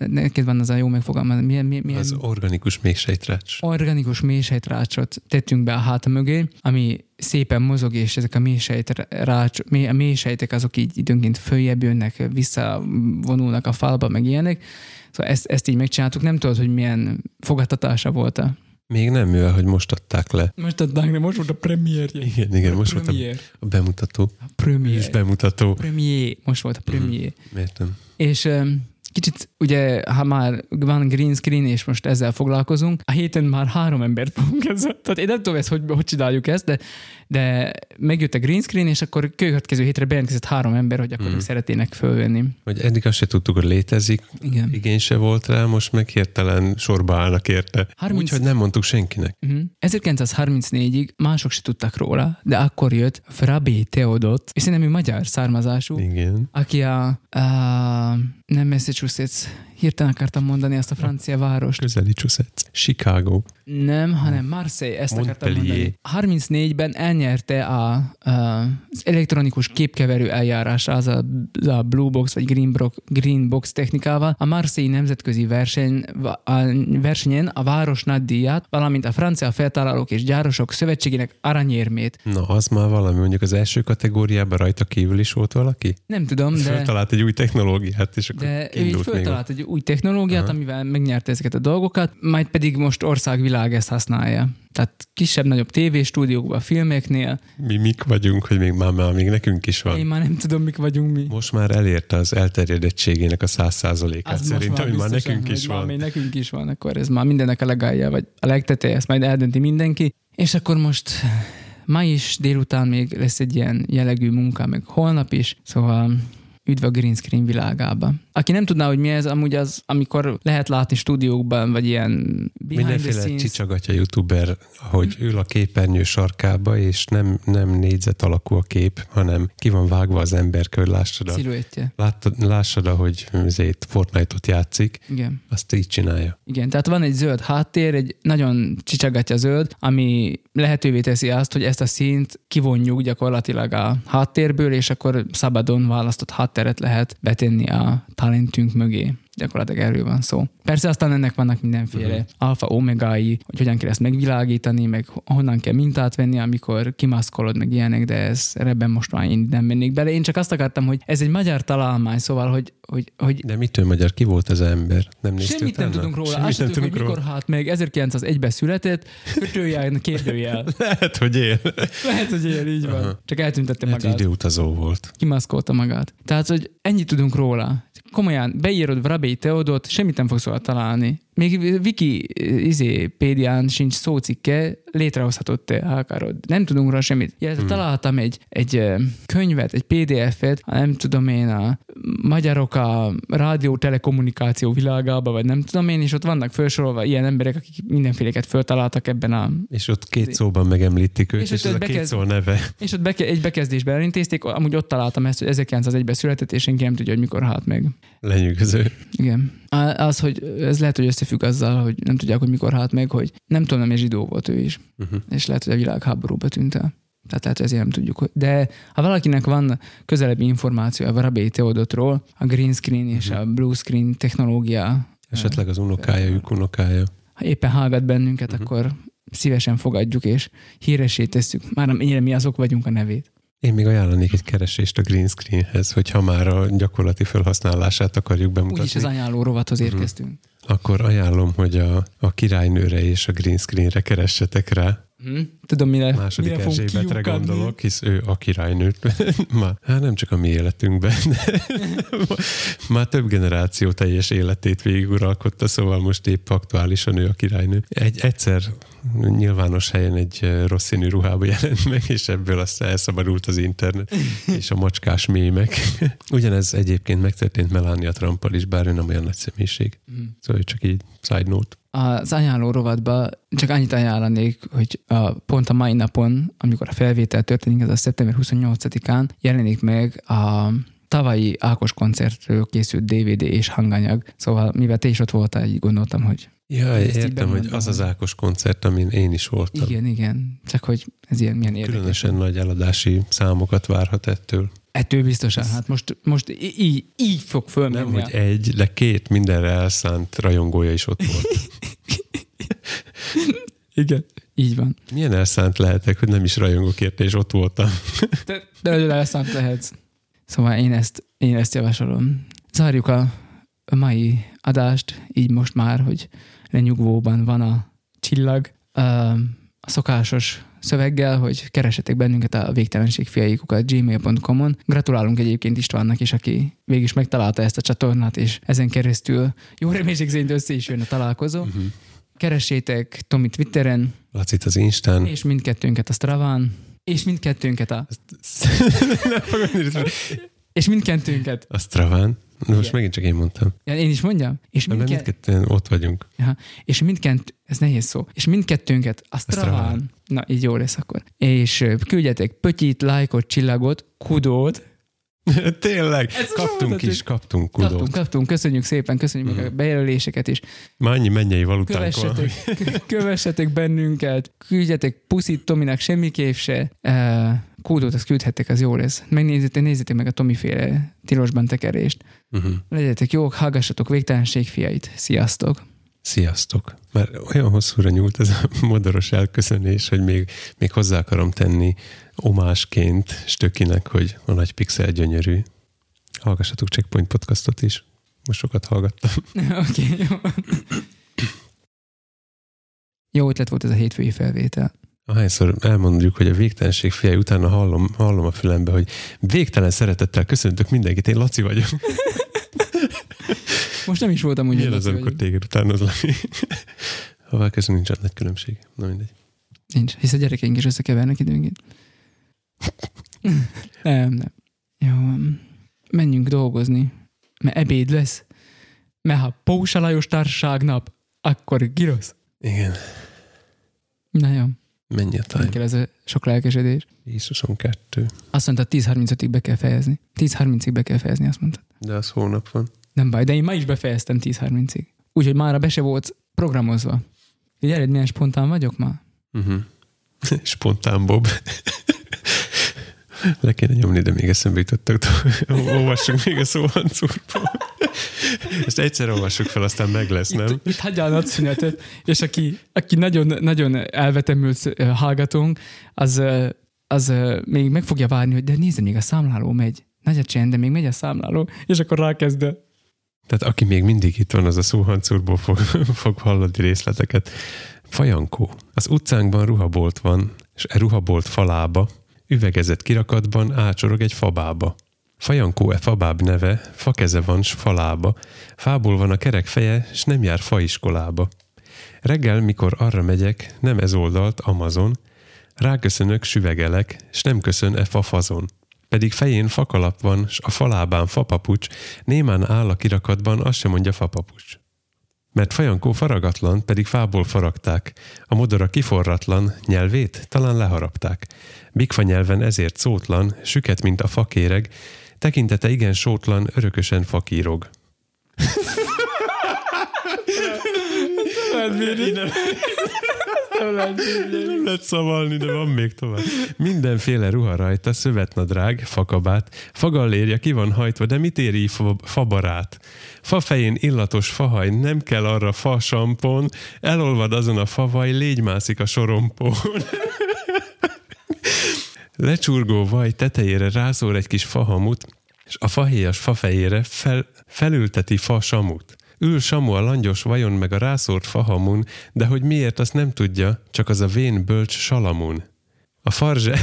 Neked van az a jó megfogalmazás. Milyen, milyen, milyen Az organikus mégsejtrács. organikus mélysejtrácsot tettünk be a háta mögé, ami szépen mozog, és ezek a mélysejtrács, mély, a mélysejtek azok így időnként följebb jönnek, visszavonulnak a falba, meg ilyenek. Szóval ezt, ezt így megcsináltuk. Nem tudod, hogy milyen fogadtatása volt a... Még nem, mivel hogy most adták le. Most adták, de most volt a premierje. Igen, igen, most volt a, Premier. a bemutató. A premier. És bemutató. Premier. Most volt a premier. Értem. És öm, kicsit ugye, ha már van green screen, és most ezzel foglalkozunk, a héten már három embert fogunk ezzel. Tehát én nem tudom ezt, hogy, hogy csináljuk ezt, de, de megjött a green screen, és akkor következő hétre bejelentkezett három ember, hogy akkor ők szeretnének fölvenni. Hogy eddig azt se tudtuk, hogy létezik, Igen. igény se volt rá, most meg hirtelen sorba állnak érte. 30 Úgyhogy nem mondtuk senkinek. Uh-huh. 1934-ig mások se tudtak róla, de akkor jött Frabé Teodot, és szerintem ő magyar származású, Igen. aki a, a nem Massachusetts, hirtelen akartam mondani azt a francia várost. Közeli csúszett. Chicago. Nem, hanem Marseille, ezt akartam Montpellier. mondani. 34-ben elnyerte a, a, az elektronikus képkeverő eljárás, az a, a Blue Box vagy Green, Box, Green Box technikával. A Marseille nemzetközi verseny, a versenyen a város nagydíját, valamint a francia feltalálók és gyárosok szövetségének aranyérmét. Na, az már valami, mondjuk az első kategóriában rajta kívül is volt valaki? Nem tudom, De... Föltalált egy új technológiát, és akkor De ő föltalált egy új technológiát, Aha. amivel megnyerte ezeket a dolgokat, majd pedig most országvilág ezt használja. Tehát kisebb-nagyobb tévéstúdiókban, filmeknél. Mi mik vagyunk, hogy még már, már még nekünk is van. Én már nem tudom, mik vagyunk mi. Most már elérte az elterjedettségének a száz százalékát. Most Szerintem, hogy már nekünk is már van. még nekünk is van, akkor ez már mindennek a legalja, vagy a legteteje, ezt majd eldönti mindenki. És akkor most ma is délután még lesz egy ilyen jellegű munka, meg holnap is, szóval üdv a green screen világába. Aki nem tudná, hogy mi ez, amúgy az, amikor lehet látni stúdiókban, vagy ilyen Mindenféle csicsagatja youtuber, hogy ül a képernyő sarkába, és nem, nem négyzet alakú a kép, hanem ki van vágva az ember, hogy lássad, a, sziluettje. láttad, lássad ahogy azért Fortnite-ot játszik, Igen. azt így csinálja. Igen, tehát van egy zöld háttér, egy nagyon csicsagatja zöld, ami lehetővé teszi azt, hogy ezt a színt kivonjuk gyakorlatilag a háttérből, és akkor szabadon választott hátteret lehet betenni a talentünk mögé. Gyakorlatilag erről van szó. Persze aztán ennek vannak mindenféle uh-huh. alfa omegái, hogy hogyan kell ezt megvilágítani, meg honnan kell mintát venni, amikor kimaszkolod, meg ilyenek, de ez, ebben most már én nem mennék bele. Én csak azt akartam, hogy ez egy magyar találmány, szóval, hogy, hogy, hogy De mitől magyar? Ki volt az ember? Nem Semmit nem utána? tudunk róla. Semmit Azt nem tudjuk, hogy tudunk mikor róla. hát meg 1901-ben született, kötőjel, kérdőjel. Lehet, hogy él. Lehet, hogy ilyen így van. Aha. Csak eltüntette Lehet, magát. időutazó volt. Kimaszkolta magát. Tehát, hogy ennyit tudunk róla. Komolyan, beírod Vrabély Teodot, semmit nem fogsz találni. Még Wiki izé, pédián sincs szócikke, létrehozhatod te, ha akarod. Nem tudunk róla semmit. Illetve Hmm. találtam egy, egy ö, könyvet, egy PDF-et, nem tudom én, a magyarok a rádió telekommunikáció világába, vagy nem tudom én, és ott vannak felsorolva ilyen emberek, akik mindenféleket föltaláltak ebben a És ott két szóban megemlítik őt, És és, és ott ez a két szó neve. És ott beke, egy bekezdésben elintézték, amúgy ott találtam ezt, hogy 1901-ben született, és senki nem tudja, hogy mikor halt meg. Lenyűgöző. Igen. Az, hogy ez lehet, hogy összefügg azzal, hogy nem tudják, hogy mikor halt meg, hogy nem tudom, nem zsidó volt ő is. Uh-huh. És lehet, hogy a világháborúba tűnt el. Tehát lehet, hogy ezért nem tudjuk. hogy- De ha valakinek van közelebbi információ a Varabély Teodotról, a green screen és Mhm. a blue screen technológia, Esetleg az unokája, ők unokája. ha éppen hallgat bennünket, Mhm. akkor szívesen fogadjuk és híresé tesszük. Már nem ennyire mi azok vagyunk a nevét. Én még ajánlanék egy keresést a green screenhez, hogyha már a gyakorlati felhasználását akarjuk bemutatni. Úgyis az ajánló rovathoz Mhm. érkeztünk. Akkor ajánlom, hogy a, a királynőre és a green screenre keressetek rá. Hm? Tudom, mire, Második mire Erzsébetre gondolok, hisz ő a királynőt. már, hát nem csak a mi életünkben, de már több generáció teljes életét végiguralkodta, szóval most épp aktuálisan ő a királynő. Egy, egyszer nyilvános helyen egy rossz színű ruhába jelent meg, és ebből aztán elszabadult az internet, és a macskás mémek. Ugyanez egyébként megtörtént Melania Trumpal is, bár ő nem olyan nagy személyiség. Hm. Szóval csak így side note. Az ajánló rovatba csak annyit ajánlanék, hogy a, pont a mai napon, amikor a felvétel történik, ez a szeptember 28-án jelenik meg a tavalyi Ákos koncertről készült DVD és hanganyag. Szóval, mivel te is ott voltál, így gondoltam, hogy Ja, értem, hogy az az Ákos koncert, amin én is voltam. igen, igen, csak hogy ez ilyen milyen érdekes. Különösen nagy eladási számokat várhat ettől. Ettől biztosan, hát most, most így, így fog fölmenni. Nem, hogy egy, de két mindenre elszánt rajongója is ott volt. Igen. Így van. Milyen elszánt lehetek, hogy nem is rajongok érte, és ott voltam. De, de nagyon elszánt lehetsz. Szóval én ezt, én ezt javasolom. Zárjuk a, a mai adást, így most már, hogy lenyugvóban van a csillag. A szokásos szöveggel, hogy keresetek bennünket a végtelenség fiaikukat gmail.com-on. Gratulálunk egyébként Istvánnak is, aki végig is megtalálta ezt a csatornát, és ezen keresztül jó reménység szerint össze is jön a találkozó. Uh-huh. Keressétek Tomi Twitteren, Lacit az Instán. és mindkettőnket a Straván, és mindkettőnket a... írni. És mindkettőnket. A Straván. Na, most Igen. megint csak én mondtam. Ja, én is mondjam? És, mindke... mindketten ott vagyunk. ja, és mindkett... Ez nehéz szó. És mindkettőnket a Straván. Na, így jó lesz akkor. És küldjetek pötyit, lájkot, csillagot, kudót. Tényleg, Ez kaptunk is, kaptunk kudót. Kaptunk, kaptunk, köszönjük szépen, köszönjük meg a Mhm. bejelöléseket is. Már annyi mennyei valutánk van. Kövessetek, kövessetek bennünket, küldjetek puszit Tominak semmiképp se. Uh, kódot azt küldhettek, az jó lesz. Megnézzétek, nézzétek meg a Tomi féle tilosban tekerést. Uh-huh. Legyetek jók, hallgassatok végtelenség fiait. Sziasztok! Sziasztok! Már olyan hosszúra nyúlt ez a modoros elköszönés, hogy még, még hozzá akarom tenni omásként Stökinek, hogy a nagy pixel gyönyörű. Hallgassatok Checkpoint podcastot is. Most sokat hallgattam. Oké, okay, jó. Jó ötlet volt ez a hétfői felvétel. Ahányszor elmondjuk, hogy a végtelenség fiai, utána hallom, hallom a fülembe, hogy végtelen szeretettel köszöntök mindenkit, én Laci vagyok. Most nem is voltam úgy, hogy az, amikor téged utánozlani? Hová közben nincs nagy különbség. Na mindegy. Nincs, hisz a gyerekeink is összekevernek időnként. nem, nem. Jó, menjünk dolgozni, mert ebéd lesz. Mert ha Pósa Lajos társaság nap, akkor girosz. Igen. Na jó, Mennyi a time? kell ez a sok lelkesedés. 10-22. Azt mondta, 10.35-ig be kell fejezni. 10.30-ig be kell fejezni, azt mondta. De az hónap van. Nem baj, de én ma is befejeztem 10.30-ig. Úgyhogy már be se volt programozva. Figyelj, milyen spontán vagyok ma? Uh-huh. Spontán Bob. Le kéne nyomni, de még eszembe jutottak. Olvassuk még a szóhancúrból. Ezt egyszer olvassuk fel, aztán meg lesz, nem? Itt, itt hagyja a nagyszünetet, és aki, aki nagyon, nagyon elvetemült hallgatónk, az, az még meg fogja várni, hogy de nézd, még a számláló megy. Nagy csend, de még megy a számláló, és akkor rákezd. Tehát aki még mindig itt van, az a szóhancúrból fog, fog hallani részleteket. Fajankó. Az utcánkban ruhabolt van, és e ruhabolt falába, üvegezett kirakatban ácsorog egy fabába. Fajankó e fabáb neve, fakeze van s falába, fából van a kerek feje, s nem jár faiskolába. Reggel, mikor arra megyek, nem ez oldalt, Amazon, ráköszönök, süvegelek, s nem köszön e fafazon. Pedig fején fakalap van, s a falábán fapapucs, némán áll a kirakatban, azt sem mondja fapapucs. Mert fajankó faragatlan, pedig fából faragták. A modora kiforratlan, nyelvét talán leharapták. Bigfa nyelven ezért szótlan, süket, mint a fakéreg, tekintete igen sótlan, örökösen fakírog. Nem lehet szavalni, de van még tovább. Mindenféle ruha rajta, szövetnadrág, fakabát, fagallérja ki van hajtva, de mit éri fa, fabarát? Illatos fahaj, nem kell arra fa sampon, elolvad azon a favaj, légy mászik a sorompón. Lecsurgó vaj tetejére rászór egy kis fahamut, és a fahéjas fafejére fel, felülteti fa samut. Ül Samu a langyos vajon meg a rászórt fahamun, de hogy miért, azt nem tudja, csak az a vén bölcs Salamun. A farzse...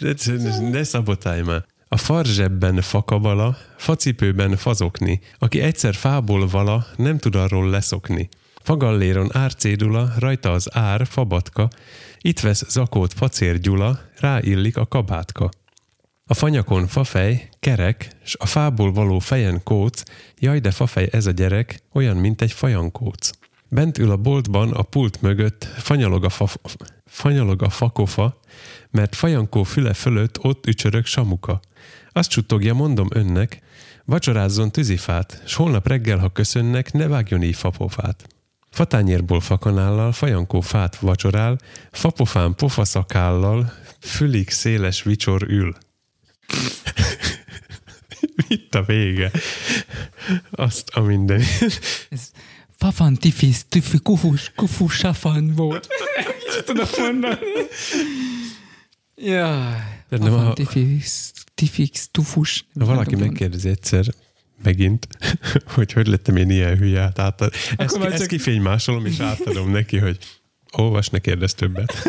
ne szabotálj már. A farzsebben fakabala, facipőben fazokni, aki egyszer fából vala, nem tud arról leszokni. Fagalléron árcédula, rajta az ár, fabatka, itt vesz zakót facér Gyula, ráillik a kabátka. A fanyakon fafej, kerek, s a fából való fejen kóc, jaj de fafej ez a gyerek, olyan, mint egy fajankóc. Bent ül a boltban a pult mögött, fanyalog a, fa, fanyalog a fakofa, mert fajankó füle fölött ott ücsörög samuka. Azt csuttogja, mondom önnek, vacsorázzon tűzifát, s holnap reggel, ha köszönnek, ne vágjon így fapofát. Fatányérból fakanállal, fajankó fát vacsorál, fapofán pofaszakállal, fülig széles vicsor ül. Mit a vége? Azt a minden. Ez Fafan tifis, tifi, kufus, kufus, safan volt. Kicsit tudom mondani. Ja, De nem, ha- tifis, tifix, tufus. Ha valaki megkérdezi egyszer, megint, hogy hogy lettem én ilyen hülye, hát átad. Ezt, már ezt csak- kifénymásolom, és átadom neki, hogy olvas, ne kérdezz többet.